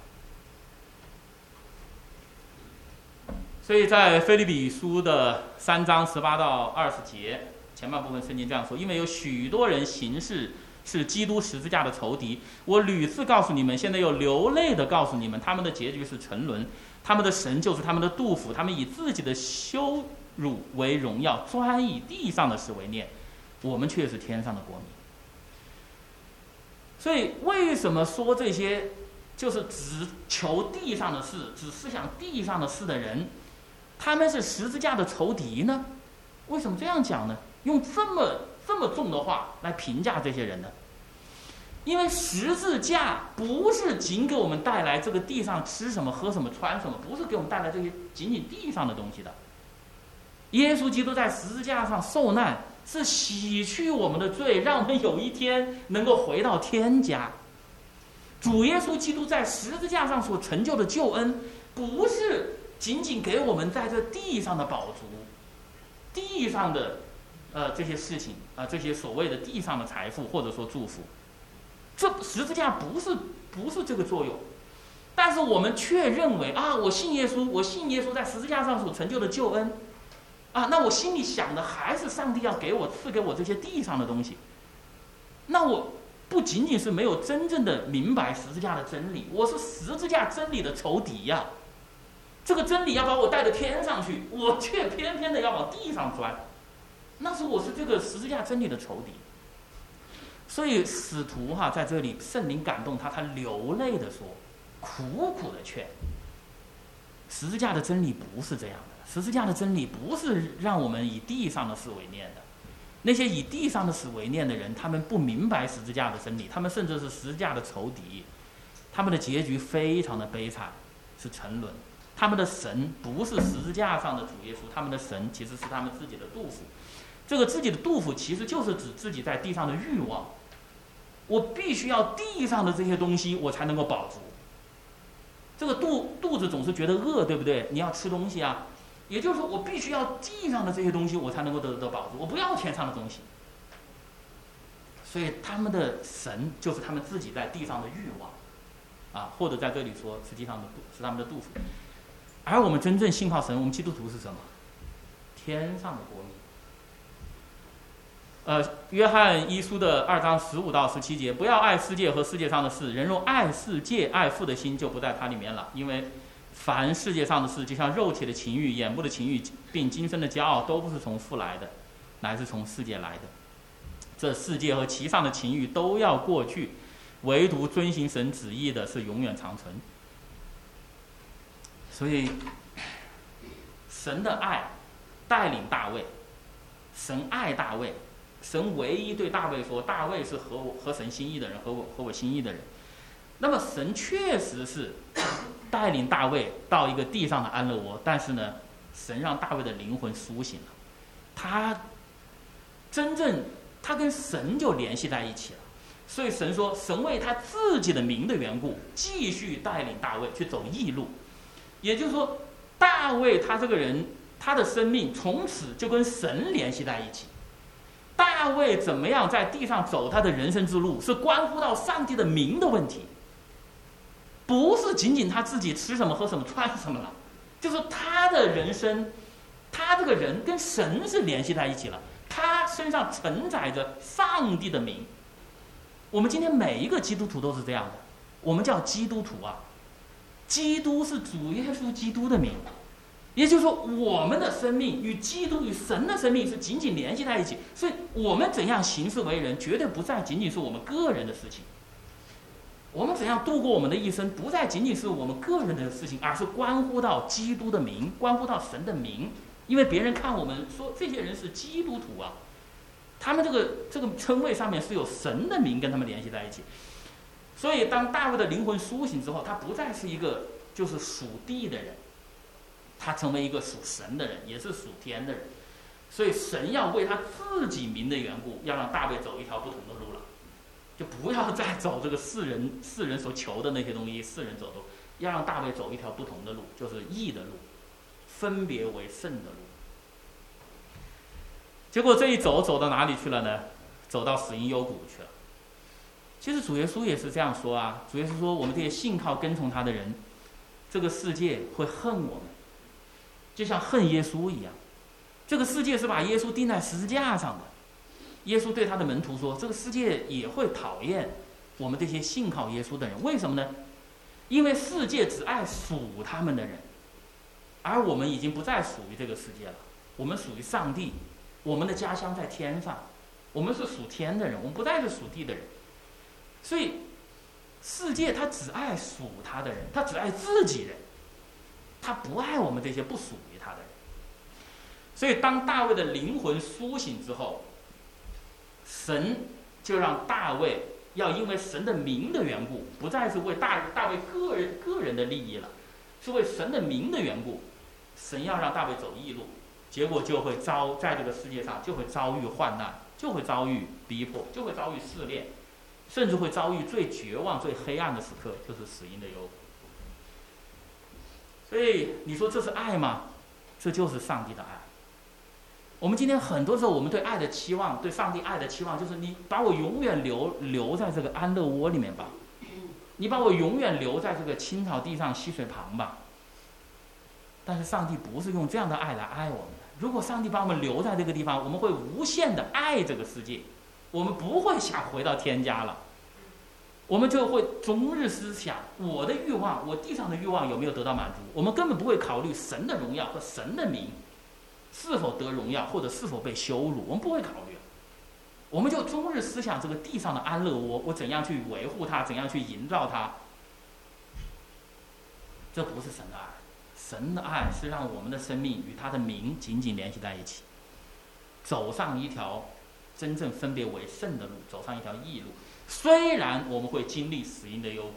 所以在菲利比书的三章十八到二十节前半部分，圣经这样说：因为有许多人行事是基督十字架的仇敌，我屡次告诉你们，现在又流泪的告诉你们，他们的结局是沉沦，他们的神就是他们的杜甫，他们以自己的羞辱为荣耀，专以地上的事为念，我们却是天上的国民。所以为什么说这些？就是只求地上的事，只思想地上的事的人，他们是十字架的仇敌呢？为什么这样讲呢？用这么这么重的话来评价这些人呢？因为十字架不是仅给我们带来这个地上吃什么、喝什么、穿什么，不是给我们带来这些仅仅地上的东西的。耶稣基督在十字架上受难，是洗去我们的罪，让我们有一天能够回到天家。主耶稣基督在十字架上所成就的救恩，不是仅仅给我们在这地上的宝足、地上的呃这些事情啊，这些所谓的地上的财富或者说祝福。这十字架不是不是这个作用，但是我们却认为啊，我信耶稣，我信耶稣在十字架上所成就的救恩，啊，那我心里想的还是上帝要给我赐给我这些地上的东西，那我不仅仅是没有真正的明白十字架的真理，我是十字架真理的仇敌呀。这个真理要把我带到天上去，我却偏偏的要往地上钻，那是我是这个十字架真理的仇敌。所以使徒哈在这里，圣灵感动他，他流泪的说，苦苦的劝。十字架的真理不是这样的，十字架的真理不是让我们以地上的事为念的。那些以地上的事为念的人，他们不明白十字架的真理，他们甚至是十字架的仇敌，他们的结局非常的悲惨，是沉沦。他们的神不是十字架上的主耶稣，他们的神其实是他们自己的杜甫。这个自己的杜甫其实就是指自己在地上的欲望。我必须要地上的这些东西，我才能够饱足。这个肚肚子总是觉得饿，对不对？你要吃东西啊，也就是说，我必须要地上的这些东西，我才能够得得饱足。我不要天上的东西。所以他们的神就是他们自己在地上的欲望，啊，或者在这里说，实际上的是他们的杜甫。而我们真正信靠神，我们基督徒是什么？天上的国民。呃，约翰一书的二章十五到十七节，不要爱世界和世界上的事。人若爱世界，爱父的心就不在它里面了。因为凡世界上的事，就像肉体的情欲、眼部的情欲，并今生的骄傲，都不是从父来的，乃是从世界来的。这世界和其上的情欲都要过去，唯独遵行神旨意的是永远长存。所以，神的爱带领大卫，神爱大卫。神唯一对大卫说：“大卫是合我合神心意的人，合我合我心意的人。”那么神确实是带领大卫到一个地上的安乐窝，但是呢，神让大卫的灵魂苏醒了，他真正他跟神就联系在一起了。所以神说：“神为他自己的名的缘故，继续带领大卫去走义路。”也就是说，大卫他这个人，他的生命从此就跟神联系在一起。大卫怎么样在地上走他的人生之路，是关乎到上帝的名的问题，不是仅仅他自己吃什么、喝什么、穿什么了，就是他的人生，他这个人跟神是联系在一起了，他身上承载着上帝的名。我们今天每一个基督徒都是这样的，我们叫基督徒啊，基督是主耶稣基督的名。也就是说，我们的生命与基督与神的生命是紧紧联系在一起，所以我们怎样行事为人，绝对不再仅仅是我们个人的事情。我们怎样度过我们的一生，不再仅仅是我们个人的事情，而是关乎到基督的名，关乎到神的名。因为别人看我们说这些人是基督徒啊，他们这个这个称谓上面是有神的名跟他们联系在一起。所以，当大卫的灵魂苏醒之后，他不再是一个就是属地的人。他成为一个属神的人，也是属天的人，所以神要为他自己名的缘故，要让大卫走一条不同的路了，就不要再走这个世人世人所求的那些东西，世人走的，要让大卫走一条不同的路，就是义的路，分别为圣的路。结果这一走走到哪里去了呢？走到死荫幽谷去了。其实主耶稣也是这样说啊，主耶稣说，我们这些信靠跟从他的人，这个世界会恨我们。就像恨耶稣一样，这个世界是把耶稣钉在十字架上的。耶稣对他的门徒说：“这个世界也会讨厌我们这些信靠耶稣的人，为什么呢？因为世界只爱属他们的人，而我们已经不再属于这个世界了。我们属于上帝，我们的家乡在天上，我们是属天的人，我们不再是属地的人。所以，世界他只爱属他的人，他只爱自己人，他不爱我们这些不属于他的人。所以，当大卫的灵魂苏醒之后，神就让大卫要因为神的名的缘故，不再是为大大卫个人个人的利益了，是为神的名的缘故，神要让大卫走义路，结果就会遭在这个世界上就会遭遇患难，就会遭遇逼迫，就会遭遇试炼。甚至会遭遇最绝望、最黑暗的时刻，就是死因的忧。所以你说这是爱吗？这就是上帝的爱。我们今天很多时候，我们对爱的期望，对上帝爱的期望，就是你把我永远留留在这个安乐窝里面吧，你把我永远留在这个青草地上溪水旁吧。但是上帝不是用这样的爱来爱我们的。如果上帝把我们留在这个地方，我们会无限的爱这个世界。我们不会想回到天家了，我们就会终日思想我的欲望，我地上的欲望有没有得到满足？我们根本不会考虑神的荣耀和神的名是否得荣耀或者是否被羞辱，我们不会考虑，我们就终日思想这个地上的安乐窝，我怎样去维护它，怎样去营造它？这不是神的爱，神的爱是让我们的生命与他的名紧紧联系在一起，走上一条。真正分别为圣的路，走上一条义路。虽然我们会经历死因的幽谷，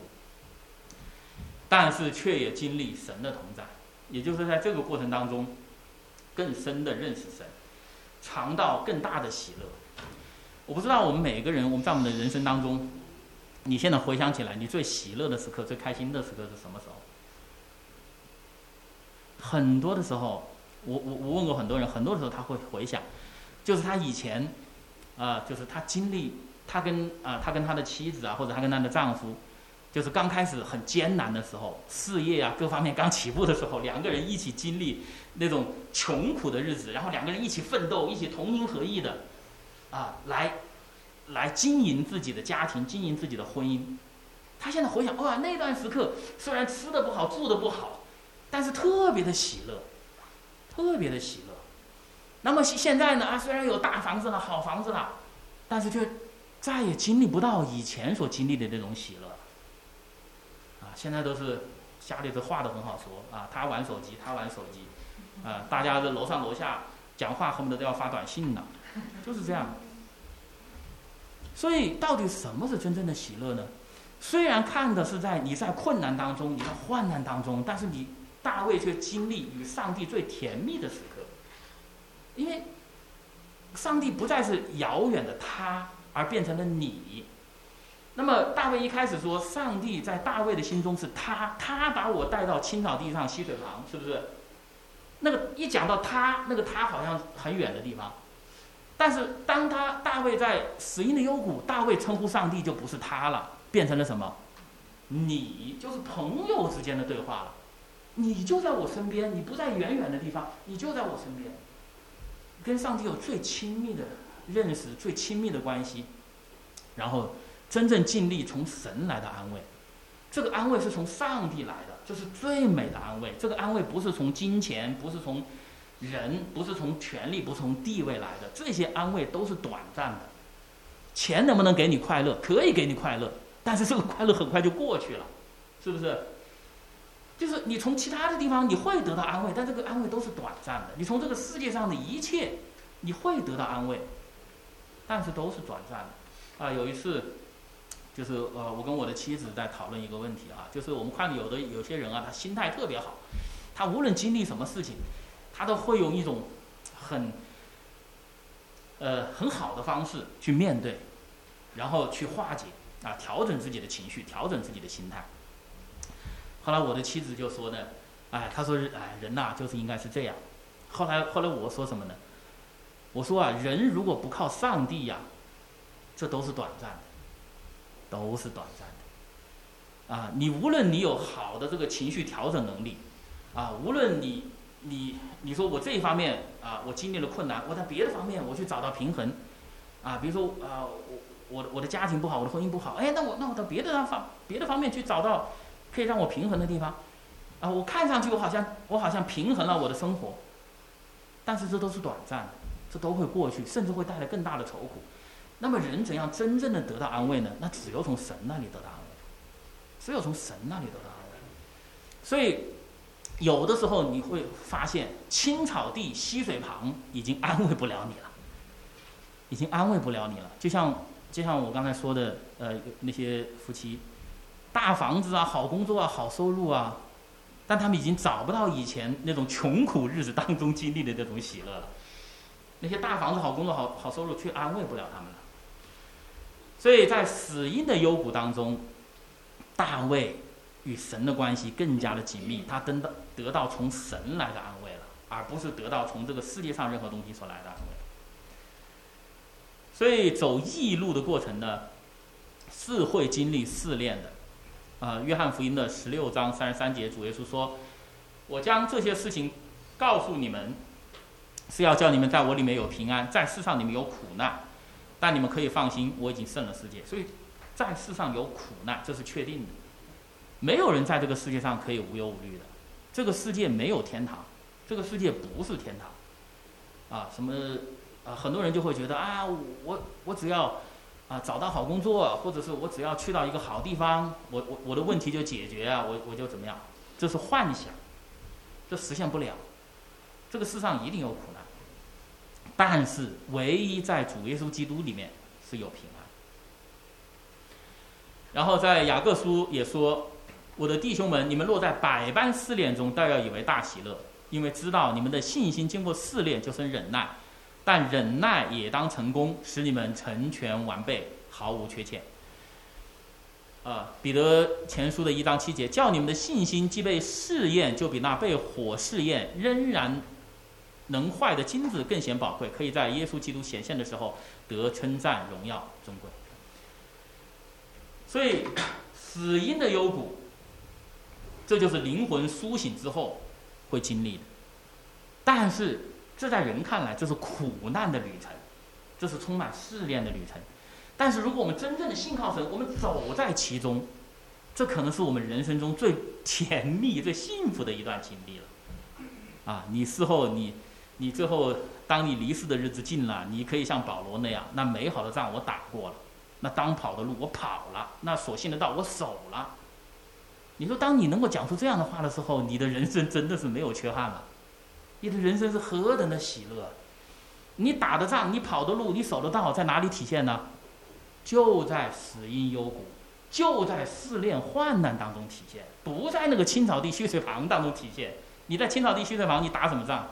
但是却也经历神的同在。也就是在这个过程当中，更深的认识神，尝到更大的喜乐。我不知道我们每个人，我们在我们的人生当中，你现在回想起来，你最喜乐的时刻、最开心的时刻是什么时候？很多的时候，我我我问过很多人，很多的时候他会回想，就是他以前。啊，就是他经历，他跟啊，他跟他的妻子啊，或者他跟他的丈夫，就是刚开始很艰难的时候，事业啊各方面刚起步的时候，两个人一起经历那种穷苦的日子，然后两个人一起奋斗，一起同心合意的，啊，来，来经营自己的家庭，经营自己的婚姻。他现在回想，哇，那段时刻虽然吃的不好，住的不好，但是特别的喜乐，特别的喜乐。那么现在呢？啊，虽然有大房子了、好房子了，但是却再也经历不到以前所经历的那种喜乐。啊，现在都是家里的话都很好说啊，他玩手机，他玩手机，啊，大家的楼上楼下讲话恨不得都要发短信呢，就是这样。所以，到底什么是真正的喜乐呢？虽然看的是在你在困难当中、你在患难当中，但是你大卫却经历与上帝最甜蜜的时刻。因为上帝不再是遥远的他，而变成了你。那么大卫一开始说，上帝在大卫的心中是他，他把我带到青草地上溪水旁，是不是？那个一讲到他，那个他好像很远的地方。但是当他大卫在死荫的幽谷，大卫称呼上帝就不是他了，变成了什么？你就是朋友之间的对话了。你就在我身边，你不在远远的地方，你就在我身边。跟上帝有最亲密的认识，最亲密的关系，然后真正尽力从神来的安慰，这个安慰是从上帝来的，这是最美的安慰。这个安慰不是从金钱，不是从人，不是从权力，不是从地位来的，这些安慰都是短暂的。钱能不能给你快乐？可以给你快乐，但是这个快乐很快就过去了，是不是？就是你从其他的地方你会得到安慰，但这个安慰都是短暂的。你从这个世界上的一切，你会得到安慰，但是都是短暂的。啊，有一次，就是呃，我跟我的妻子在讨论一个问题啊，就是我们看有的有些人啊，他心态特别好，他无论经历什么事情，他都会用一种很呃很好的方式去面对，然后去化解啊，调整自己的情绪，调整自己的心态。后来我的妻子就说呢，哎，她说，哎，人呐就是应该是这样。后来后来我说什么呢？我说啊，人如果不靠上帝呀，这都是短暂的，都是短暂的。啊，你无论你有好的这个情绪调整能力，啊，无论你你你说我这一方面啊，我经历了困难，我在别的方面我去找到平衡，啊，比如说啊，我我我的家庭不好，我的婚姻不好，哎，那我那我到别的方别的方面去找到。可以让我平衡的地方，啊，我看上去我好像我好像平衡了我的生活，但是这都是短暂的，这都会过去，甚至会带来更大的愁苦。那么人怎样真正的得到安慰呢？那只有从神那里得到安慰。只有从神那里得到安慰。所以，有的时候你会发现，青草地溪水旁已经安慰不了你了，已经安慰不了你了。就像就像我刚才说的，呃，那些夫妻，大房子啊，好工作啊，好收入啊，但他们已经找不到以前那种穷苦日子当中经历的那种喜乐了。那些大房子、好工作、好好收入，却安慰不了他们了。所以在死因的幽谷当中，大卫与神的关系更加的紧密，他得到得到从神来的安慰了，而不是得到从这个世界上任何东西所来的安慰。所以走义路的过程呢，是会经历试炼的。啊，约翰福音的十六章三十三节，主耶稣说：“我将这些事情告诉你们。”是要叫你们在我里面有平安，在世上你们有苦难，但你们可以放心，我已经胜了世界。所以，在世上有苦难，这是确定的。没有人在这个世界上可以无忧无虑的。这个世界没有天堂，这个世界不是天堂。啊，什么啊？很多人就会觉得啊，我我只要啊找到好工作，或者是我只要去到一个好地方，我我我的问题就解决啊，我我就怎么样？这是幻想，这实现不了。这个世上一定有苦，但是唯一在主耶稣基督里面是有平安。然后在雅各书也说：“我的弟兄们，你们落在百般试炼中，倒要以为大喜乐，因为知道你们的信心经过试炼，就生忍耐。但忍耐也当成功，使你们成全完备，毫无缺欠。”啊，彼得前书的一章七节，叫你们的信心既被试验，就比那被火试验仍然。能坏的金子更显宝贵，可以在耶稣基督显现的时候得称赞、荣耀、尊贵。所以，死因的幽谷，这就是灵魂苏醒之后会经历的。但是，这在人看来，这是苦难的旅程，这是充满试炼的旅程。但是，如果我们真正的信靠神，我们走在其中，这可能是我们人生中最甜蜜、最幸福的一段经历了。啊，你事后你。你最后，当你离世的日子近了，你可以像保罗那样，那美好的仗我打过了，那当跑的路我跑了，那所信的道我守了。你说，当你能够讲出这样的话的时候，你的人生真的是没有缺憾了，你的人生是何等的喜乐！你打的仗，你跑的路，你守的道，在哪里体现呢？就在死因幽谷，就在试炼患难当中体现，不在那个青草地溪水旁当中体现。你在青草地溪水旁，你打什么仗？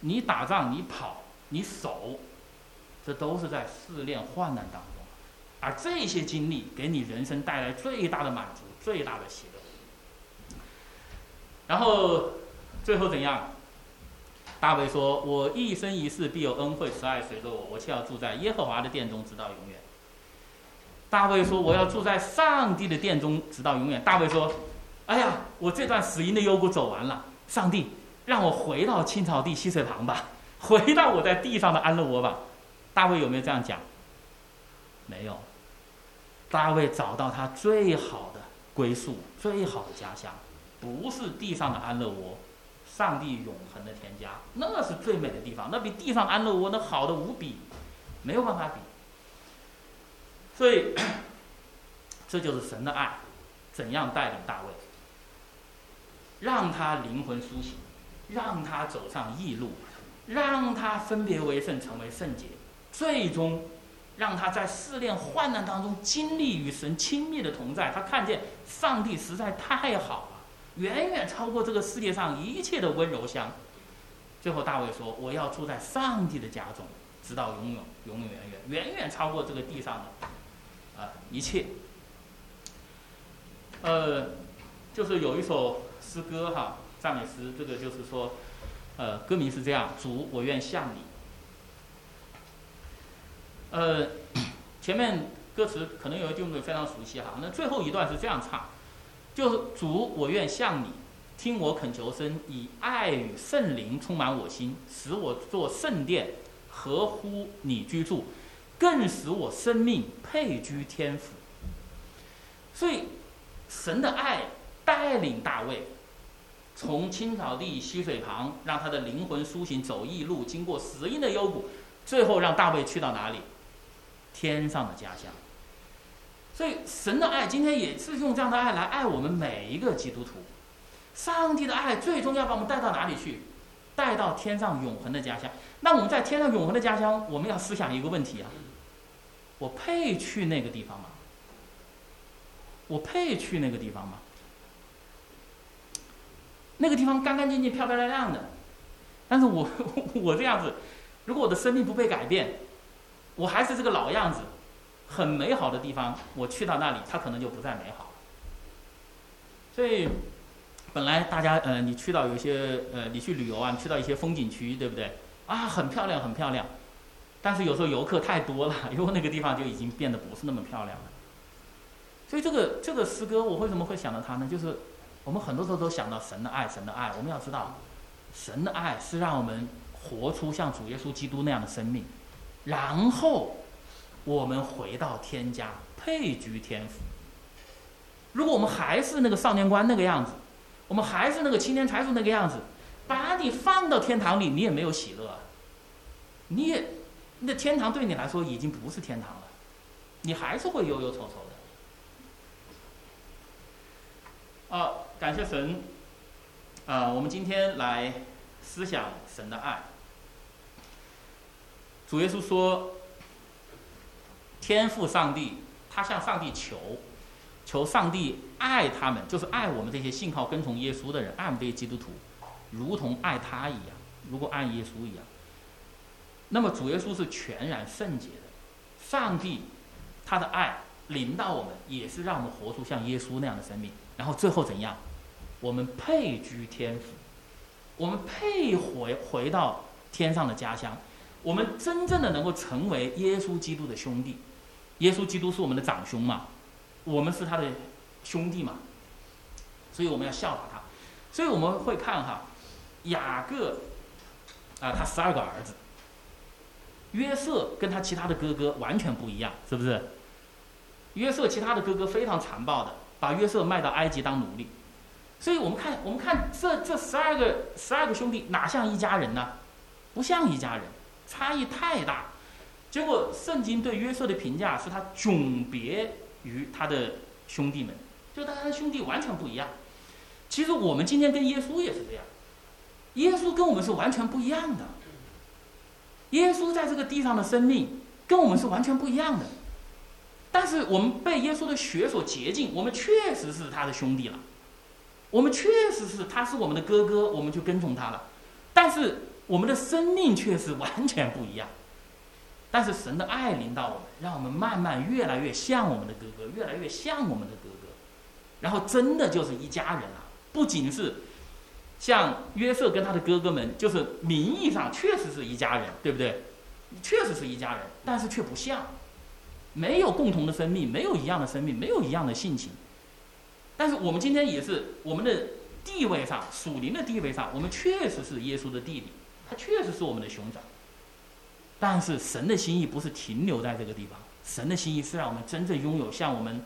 你打仗，你跑，你守，这都是在试炼患难当中，而这些经历给你人生带来最大的满足、最大的喜乐。然后最后怎样？大卫说：“我一生一世必有恩惠慈爱随着我，我却要住在耶和华的殿中，直到永远。”大卫说：“我要住在上帝的殿中，直到永远。”大卫说：“哎呀，我这段死荫的幽谷走完了，上帝。”让我回到青草地溪水旁吧，回到我在地上的安乐窝吧。大卫有没有这样讲？没有。大卫找到他最好的归宿，最好的家乡，不是地上的安乐窝，上帝永恒的天家，那是最美的地方，那比地上安乐窝那好的无比，没有办法比。所以，这就是神的爱，怎样带领大卫，让他灵魂苏醒。让他走上异路，让他分别为圣，成为圣洁，最终让他在试炼患难当中经历与神亲密的同在。他看见上帝实在太好了，远远超过这个世界上一切的温柔乡。最后大卫说：“我要住在上帝的家中，直到永永永永远远，远远超过这个地上的啊一切。”呃，就是有一首诗歌哈。赞美诗，这个就是说，呃，歌名是这样：主，我愿向你。呃，前面歌词可能有一句我们非常熟悉哈，那最后一段是这样唱，就是主，我愿向你，听我恳求声，以爱与圣灵充满我心，使我做圣殿，合乎你居住，更使我生命配居天府。所以，神的爱带领大卫。从青草地溪水旁，让他的灵魂苏醒，走异路，经过死荫的幽谷，最后让大卫去到哪里？天上的家乡。所以神的爱今天也是用这样的爱来爱我们每一个基督徒。上帝的爱最终要把我们带到哪里去？带到天上永恒的家乡。那我们在天上永恒的家乡，我们要思想一个问题啊：我配去那个地方吗？我配去那个地方吗？那个地方干干净净、漂漂亮亮的，但是我 (laughs) 我这样子，如果我的生命不被改变，我还是这个老样子，很美好的地方，我去到那里，它可能就不再美好。所以。本来大家呃，你去到有些呃，你去旅游啊，去到一些风景区，对不对？啊，很漂亮，很漂亮。但是有时候游客太多了，(laughs) 因为那个地方就已经变得不是那么漂亮了。所以这个这个诗歌，我为什么会想到它呢？就是我们很多时候都想到神的爱，神的爱。我们要知道，神的爱是让我们活出像主耶稣基督那样的生命，然后我们回到天家，配居天府。如果我们还是那个少年官那个样子，我们还是那个青年才俊那个样子，把你放到天堂里，你也没有喜乐，你也，那天堂对你来说已经不是天堂了，你还是会忧忧愁愁的。啊，感谢神，啊，我们今天来思想神的爱。主耶稣说，天父上帝，他向上帝求。求上帝爱他们，就是爱我们这些信靠跟从耶稣的人，爱我们这些基督徒，如同爱他一样，如果爱耶稣一样。那么主耶稣是全然圣洁的，上帝他的爱临到我们，也是让我们活出像耶稣那样的生命。然后最后怎样？我们配居天府，我们配回回到天上的家乡，我们真正的能够成为耶稣基督的兄弟。耶稣基督是我们的长兄嘛？我们是他的兄弟嘛，所以我们要效法他。所以我们会看哈，雅各啊，他十二个儿子，约瑟跟他其他的哥哥完全不一样，是不是？约瑟其他的哥哥非常残暴的，把约瑟卖到埃及当奴隶。所以我们看，我们看这这十二个十二个兄弟哪像一家人呢？不像一家人，差异太大。结果圣经对约瑟的评价是他迥别。于他的兄弟们，就他的兄弟完全不一样。其实我们今天跟耶稣也是这样，耶稣跟我们是完全不一样的。耶稣在这个地上的生命跟我们是完全不一样的，但是我们被耶稣的血所洁净，我们确实是他的兄弟了。我们确实是他是我们的哥哥，我们就跟从他了。但是我们的生命却是完全不一样。但是神的爱领导我们，让我们慢慢越来越像我们的哥哥，越来越像我们的哥哥，然后真的就是一家人了。不仅是像约瑟跟他的哥哥们，就是名义上确实是一家人，对不对？确实是一家人，但是却不像，没有共同的生命，没有一样的生命，没有一样的性情。但是我们今天也是我们的地位上，属灵的地位上，我们确实是耶稣的弟弟，他确实是我们的兄长。但是神的心意不是停留在这个地方，神的心意是让我们真正拥有像我们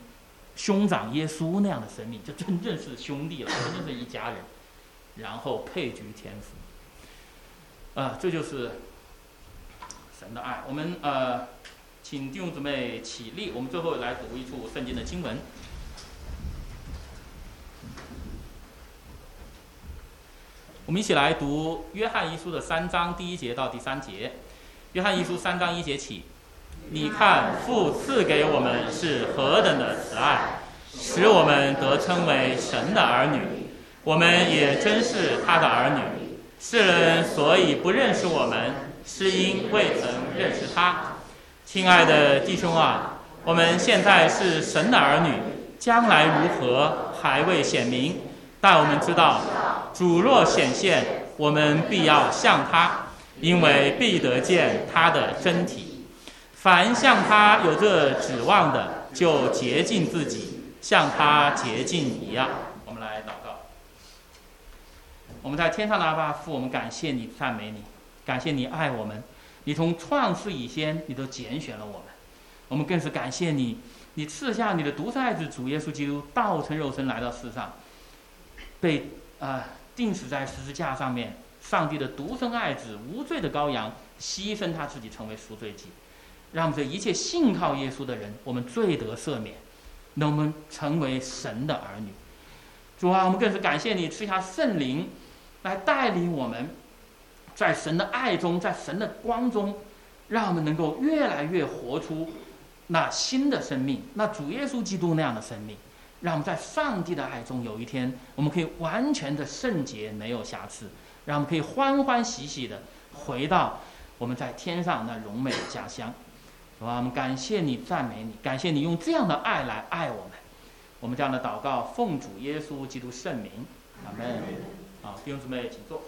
兄长耶稣那样的生命，就真正是兄弟了，(laughs) 真正是一家人，然后配居天父。啊，这就是神的爱。我们呃，请弟兄姊妹起立，我们最后来读一处圣经的经文。我们一起来读约翰一书的三章第一节到第三节。约翰一书三章一节起，你看父赐给我们是何等的慈爱，使我们得称为神的儿女。我们也真是他的儿女。世人所以不认识我们，是因未曾认识他。亲爱的弟兄啊，我们现在是神的儿女，将来如何还未显明。但我们知道，主若显现，我们必要向他。因为必得见他的真体，凡向他有这指望的，就洁净自己，像他洁净一样。我们来祷告。我们在天上的阿爸父，我们感谢你，赞美你，感谢你爱我们。你从创世以先，你都拣选了我们。我们更是感谢你，你赐下你的独生爱子主耶稣基督，道成肉身来到世上，被啊钉死在十字架上面。上帝的独生爱子，无罪的羔羊，牺牲他自己成为赎罪祭，让这一切信靠耶稣的人，我们罪得赦免，能我们成为神的儿女。主啊，我们更是感谢你赐下圣灵，来带领我们，在神的爱中，在神的光中，让我们能够越来越活出那新的生命，那主耶稣基督那样的生命。让我们在上帝的爱中，有一天我们可以完全的圣洁，没有瑕疵。让我们可以欢欢喜喜的回到我们在天上那荣美的家乡。是吧？我们感谢你，赞美你，感谢你用这样的爱来爱我们。我们这样的祷告，奉主耶稣基督圣名，阿门。啊，弟兄姊妹，请坐。